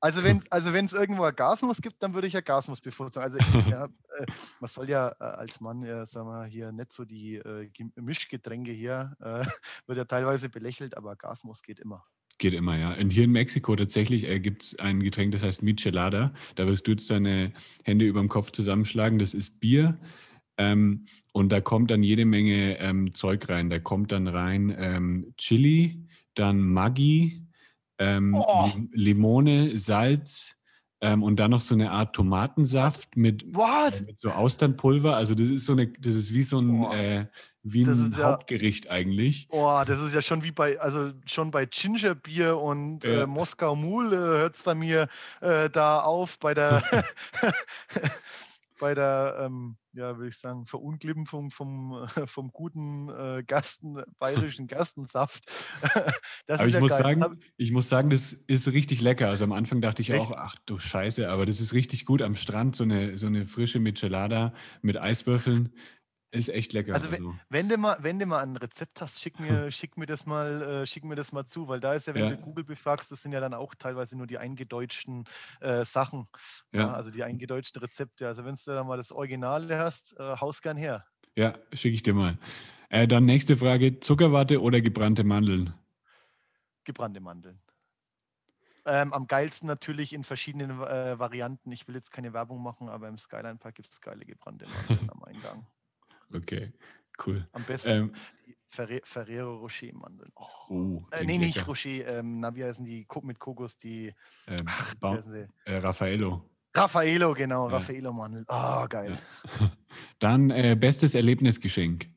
Also wenn also es irgendwo ein Gasmus gibt, dann würde ich ja Gasmus bevorzugen. Also ja, äh, man soll ja äh, als Mann ja, sagen wir, hier nicht so die äh, Mischgetränke hier, äh, wird ja teilweise belächelt, aber Gasmus geht immer. Geht immer, ja. Und hier in Mexiko tatsächlich äh, gibt es ein Getränk, das heißt Michelada. Da wirst du jetzt deine Hände über dem Kopf zusammenschlagen. Das ist Bier ähm, und da kommt dann jede Menge ähm, Zeug rein. Da kommt dann rein ähm, Chili, dann Maggi, ähm, oh. Limone, Salz ähm, und dann noch so eine Art Tomatensaft mit, äh, mit, so Austernpulver. Also das ist so eine, das ist wie so ein, äh, wie ein Hauptgericht ja, eigentlich. Boah, das ist ja schon wie bei, also schon bei Gingerbier und äh, Moskau Mul äh, hört es bei mir äh, da auf, bei der bei der, ähm, ja, würde ich sagen, Verunglimpfung vom, vom guten äh, Gasten, bayerischen Gerstensaft. das aber ich, ja muss sagen, ich muss sagen, das ist richtig lecker. Also am Anfang dachte ich Echt? auch, ach du Scheiße, aber das ist richtig gut am Strand, so eine, so eine frische Michelada mit Eiswürfeln. Ist echt lecker. Also, also. Wenn, du mal, wenn du mal ein Rezept hast, schick mir, schick mir, das, mal, äh, schick mir das mal zu, weil da ist ja, wenn ja. du Google befragst, das sind ja dann auch teilweise nur die eingedeutschten äh, Sachen. Ja. ja. Also die eingedeutschten Rezepte. Also wenn du da mal das Originale hast, äh, haus gern her. Ja, schicke ich dir mal. Äh, dann nächste Frage: Zuckerwatte oder gebrannte Mandeln? Gebrannte Mandeln. Ähm, am geilsten natürlich in verschiedenen äh, Varianten. Ich will jetzt keine Werbung machen, aber im Skyline Park gibt es geile gebrannte Mandeln am Eingang. Okay, cool. Am besten ähm, die Ferre Ferrero Rocher Mandeln. Oh. oh äh, nee, nicht Rocher. Ähm, na, wie heißen die mit Kokos? Die. Ähm, ach, äh, Raffaello. Raffaello, genau. Ja. Raffaello Mandeln. Oh, geil. Ja. Dann äh, bestes Erlebnisgeschenk.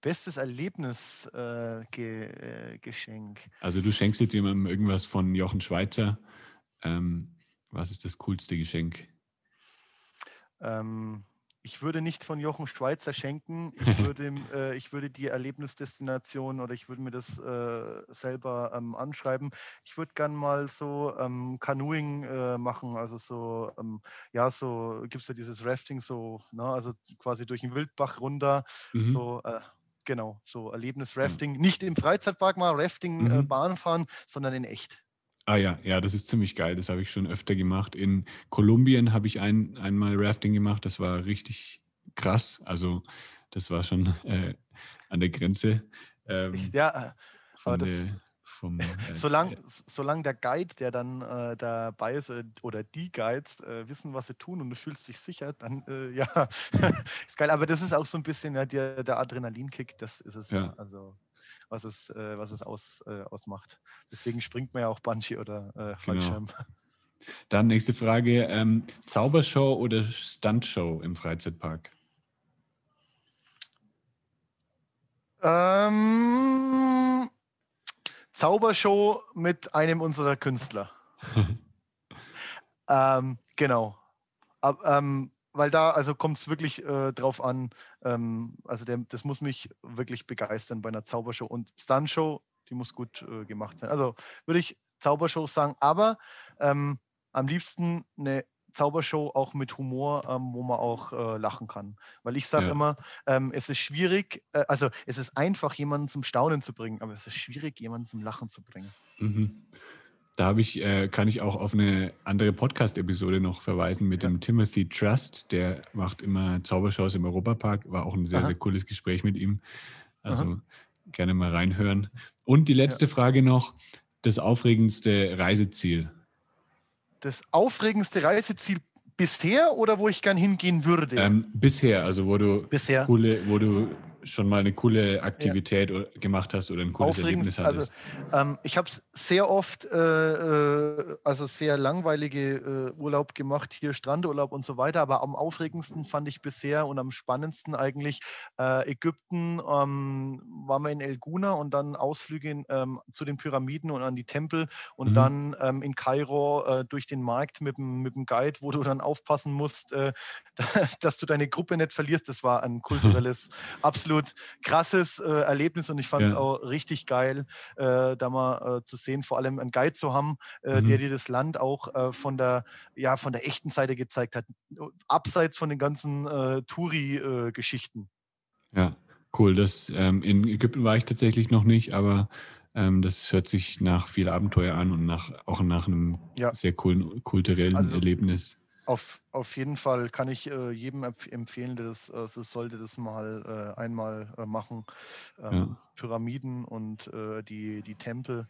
Bestes Erlebnisgeschenk. Äh, also du schenkst jetzt jemandem irgendwas von Jochen Schweizer. Ähm, was ist das coolste Geschenk? Ähm, ich würde nicht von Jochen Schweizer schenken. Ich würde, äh, ich würde die Erlebnisdestination oder ich würde mir das äh, selber ähm, anschreiben. Ich würde gern mal so ähm, Canoeing äh, machen, also so, ähm, ja, so gibt es ja dieses Rafting, so, ne, also quasi durch den Wildbach runter, mhm. so, äh, genau, so Erlebnis-Rafting. Mhm. Nicht im Freizeitpark mal Rafting, äh, mhm. Bahn fahren, sondern in echt. Ah ja, ja, das ist ziemlich geil. Das habe ich schon öfter gemacht. In Kolumbien habe ich ein, einmal Rafting gemacht. Das war richtig krass. Also das war schon äh, an der Grenze. Ähm, ja, aber das, der, vom, äh, solange, solange der Guide, der dann äh, dabei ist, äh, oder die Guides äh, wissen, was sie tun und du fühlst dich sicher, dann äh, ja, ist geil. Aber das ist auch so ein bisschen ja, der, der Adrenalinkick, das ist es. Ja. Also was es, äh, was es aus, äh, ausmacht. Deswegen springt man ja auch Bungee oder äh, Fallschirm. Genau. Dann nächste Frage: ähm, Zaubershow oder Stuntshow im Freizeitpark? Ähm, Zaubershow mit einem unserer Künstler. ähm, genau. Ab, ähm, weil da, also kommt es wirklich äh, drauf an, ähm, also der, das muss mich wirklich begeistern bei einer Zaubershow. Und Stuntshow, die muss gut äh, gemacht sein. Also würde ich Zaubershow sagen, aber ähm, am liebsten eine Zaubershow auch mit Humor, ähm, wo man auch äh, lachen kann. Weil ich sage ja. immer, ähm, es ist schwierig, äh, also es ist einfach, jemanden zum Staunen zu bringen, aber es ist schwierig, jemanden zum Lachen zu bringen. Mhm. Da habe ich, äh, kann ich auch auf eine andere Podcast-Episode noch verweisen mit ja. dem Timothy Trust. Der macht immer Zaubershows im Europapark. War auch ein sehr, Aha. sehr cooles Gespräch mit ihm. Also Aha. gerne mal reinhören. Und die letzte ja. Frage noch: Das aufregendste Reiseziel? Das aufregendste Reiseziel bisher oder wo ich gern hingehen würde? Ähm, bisher, also wo du bisher. coole, wo du schon mal eine coole Aktivität ja. gemacht hast oder ein cooles Erlebnis hattest? Also, ähm, ich habe sehr oft, äh, äh, also sehr langweilige äh, Urlaub gemacht, hier Strandurlaub und so weiter, aber am aufregendsten fand ich bisher und am spannendsten eigentlich äh, Ägypten, ähm, waren wir in El Guna und dann Ausflüge ähm, zu den Pyramiden und an die Tempel und mhm. dann ähm, in Kairo äh, durch den Markt mit dem, mit dem Guide, wo du dann aufpassen musst, äh, dass du deine Gruppe nicht verlierst. Das war ein kulturelles, absolut krasses äh, Erlebnis und ich fand es ja. auch richtig geil, äh, da mal äh, zu sehen, vor allem einen Guide zu haben, äh, mhm. der dir das Land auch äh, von der ja von der echten Seite gezeigt hat, abseits von den ganzen äh, Touri-Geschichten. ja, cool. Das ähm, in Ägypten war ich tatsächlich noch nicht, aber ähm, das hört sich nach viel Abenteuer an und nach, auch nach einem ja. sehr coolen kulturellen also, Erlebnis. Auf, auf jeden Fall kann ich äh, jedem empfehlen, der das, äh, sollte das mal äh, einmal äh, machen. Ähm, ja. Pyramiden und äh, die, die Tempel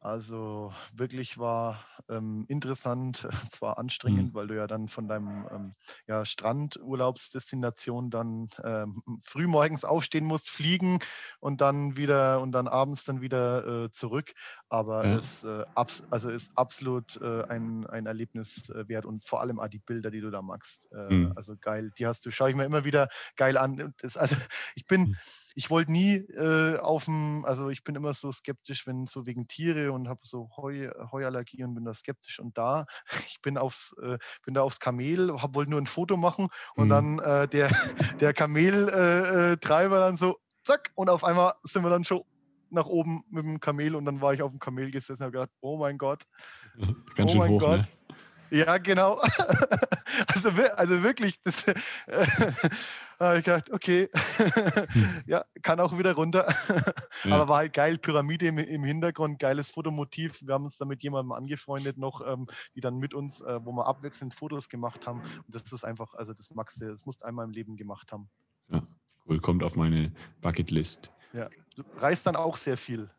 also wirklich war ähm, interessant, zwar anstrengend, mhm. weil du ja dann von deinem ähm, ja, Strandurlaubsdestination dann ähm, frühmorgens aufstehen musst, fliegen und dann wieder und dann abends dann wieder äh, zurück. Aber ja. es äh, abs also ist absolut äh, ein, ein Erlebnis äh, wert und vor allem auch die Bilder, die du da magst. Äh, mhm. Also geil, die hast du, schaue ich mir immer wieder geil an. Das, also ich bin. Mhm ich wollte nie äh, auf dem, also ich bin immer so skeptisch, wenn so wegen Tiere und habe so Heu, Heuallergie und bin da skeptisch. Und da, ich bin aufs, äh, bin da aufs Kamel, wollte nur ein Foto machen und mhm. dann äh, der, der Kameltreiber äh, äh, dann so, zack, und auf einmal sind wir dann schon nach oben mit dem Kamel und dann war ich auf dem Kamel gesessen und habe gedacht, oh mein Gott, Ganz oh mein hoch, Gott. Ne? Ja, genau. Also, also wirklich, das äh, habe ich gedacht, okay, hm. ja, kann auch wieder runter. Ja. Aber war halt geil, Pyramide im, im, Hintergrund, geiles Fotomotiv. Wir haben uns da mit jemandem angefreundet noch, ähm, die dann mit uns, äh, wo wir abwechselnd Fotos gemacht haben. Und das ist einfach, also das magst du, das musst du einmal im Leben gemacht haben. Ja, cool, kommt auf meine Bucketlist. Ja, du reist dann auch sehr viel.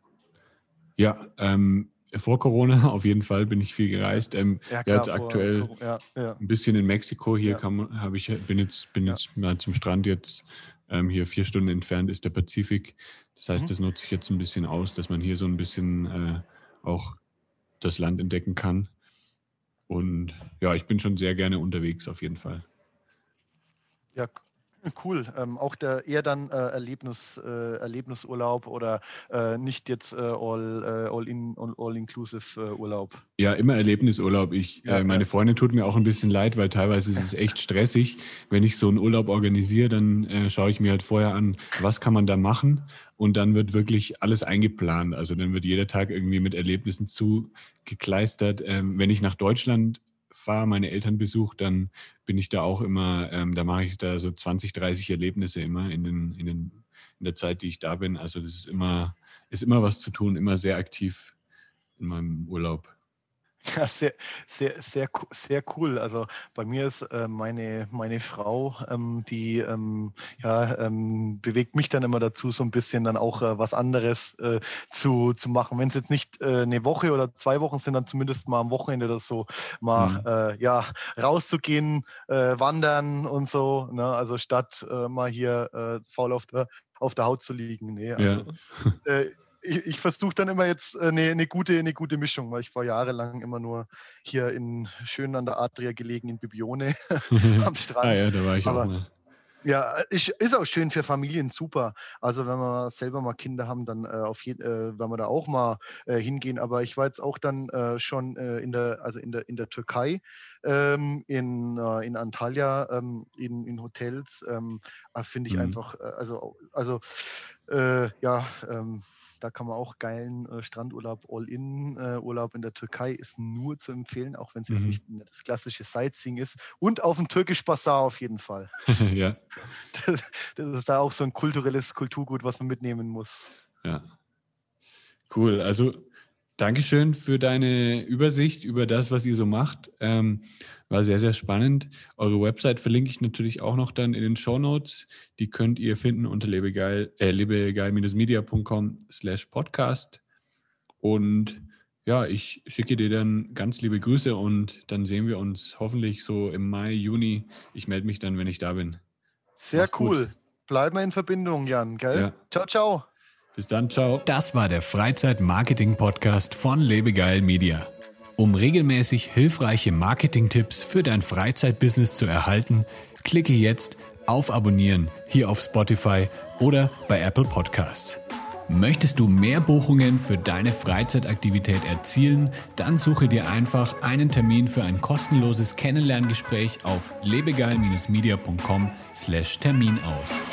Ja, ähm, vor Corona auf jeden Fall bin ich viel gereist. Ähm, ja, klar, jetzt aktuell ja, ja. ein bisschen in Mexiko. Hier kann, habe ich, bin jetzt, bin jetzt mal zum Strand jetzt. Ähm, hier vier Stunden entfernt ist der Pazifik. Das heißt, mhm. das nutze ich jetzt ein bisschen aus, dass man hier so ein bisschen äh, auch das Land entdecken kann. Und ja, ich bin schon sehr gerne unterwegs auf jeden Fall. Ja, Cool. Ähm, auch der eher dann äh, Erlebnis, äh, Erlebnisurlaub oder äh, nicht jetzt äh, all, äh, all, in, all inclusive äh, Urlaub. Ja, immer Erlebnisurlaub. Ich, ja, meine ja. Freundin tut mir auch ein bisschen leid, weil teilweise ist es echt stressig. Wenn ich so einen Urlaub organisiere, dann schaue ich mir halt vorher an, was kann man da machen und dann wird wirklich alles eingeplant. Also dann wird jeder Tag irgendwie mit Erlebnissen zugekleistert. Ähm, wenn ich nach Deutschland fahre, meine Eltern besuche, dann bin ich da auch immer, ähm, da mache ich da so 20, 30 Erlebnisse immer in, den, in, den, in der Zeit, die ich da bin. Also das ist immer, ist immer was zu tun, immer sehr aktiv in meinem Urlaub. Ja, sehr, sehr, sehr, sehr cool. Also bei mir ist äh, meine, meine Frau, ähm, die ähm, ja, ähm, bewegt mich dann immer dazu, so ein bisschen dann auch äh, was anderes äh, zu, zu machen. Wenn es jetzt nicht äh, eine Woche oder zwei Wochen sind, dann zumindest mal am Wochenende oder so mal mhm. Äh, ja, rauszugehen, äh, wandern und so. Ne? Also statt mal hier faul auf der, auf der Haut zu liegen. Nee, also, ja ich, ich versuche dann immer jetzt eine, äh, eine, gute, eine gute Mischung, weil ich war jahrelang immer nur hier in schön an der Adria gelegen in Bibione am Strand. ah, ja, da war ich Aber, auch mal. Ja, ist, ist auch schön für Familien, super. Also wenn wir selber mal Kinder haben, dann äh, auf jeden, äh, werden wir da auch mal äh, hingehen. Aber ich war jetzt auch dann äh, schon äh, in der, also in der in der Türkei, ähm, in, äh, in Antalya, ähm, in, in Hotels. Ähm, Finde ich mhm. einfach, also also ja. Da kann man auch geilen äh, Strandurlaub, All-In-Urlaub äh, in der Türkei ist nur zu empfehlen, auch wenn es jetzt mhm. nicht das klassische Sightseeing ist. Und auf dem Türkisch Bazaar auf jeden Fall. ja. Das, das, ist da auch so ein kulturelles Kulturgut, was man mitnehmen muss. Ja. Cool. Also Dankeschön für deine Übersicht über das, was ihr so macht. Ähm, war sehr, sehr spannend. Eure Website verlinke ich natürlich auch noch dann in den Show Notes. Die könnt ihr finden unter lebegeil, äh, lebegeil-media.com slash podcast. Und ja, ich schicke dir dann ganz liebe Grüße und dann sehen wir uns hoffentlich so im Mai, Juni. Ich melde mich dann, wenn ich da bin. Sehr Mach's cool. Gut. Bleiben wir in Verbindung, Jan, gell? Ja. Ciao, ciao. Bis dann, ciao. Das war der Freizeit-Marketing-Podcast von Lebegeil Media. Um regelmäßig hilfreiche Marketing-Tipps für dein Freizeitbusiness zu erhalten, klicke jetzt auf Abonnieren hier auf Spotify oder bei Apple Podcasts. Möchtest du mehr Buchungen für deine Freizeitaktivität erzielen? Dann suche dir einfach einen Termin für ein kostenloses Kennenlerngespräch auf lebegeil-media.com/termin aus.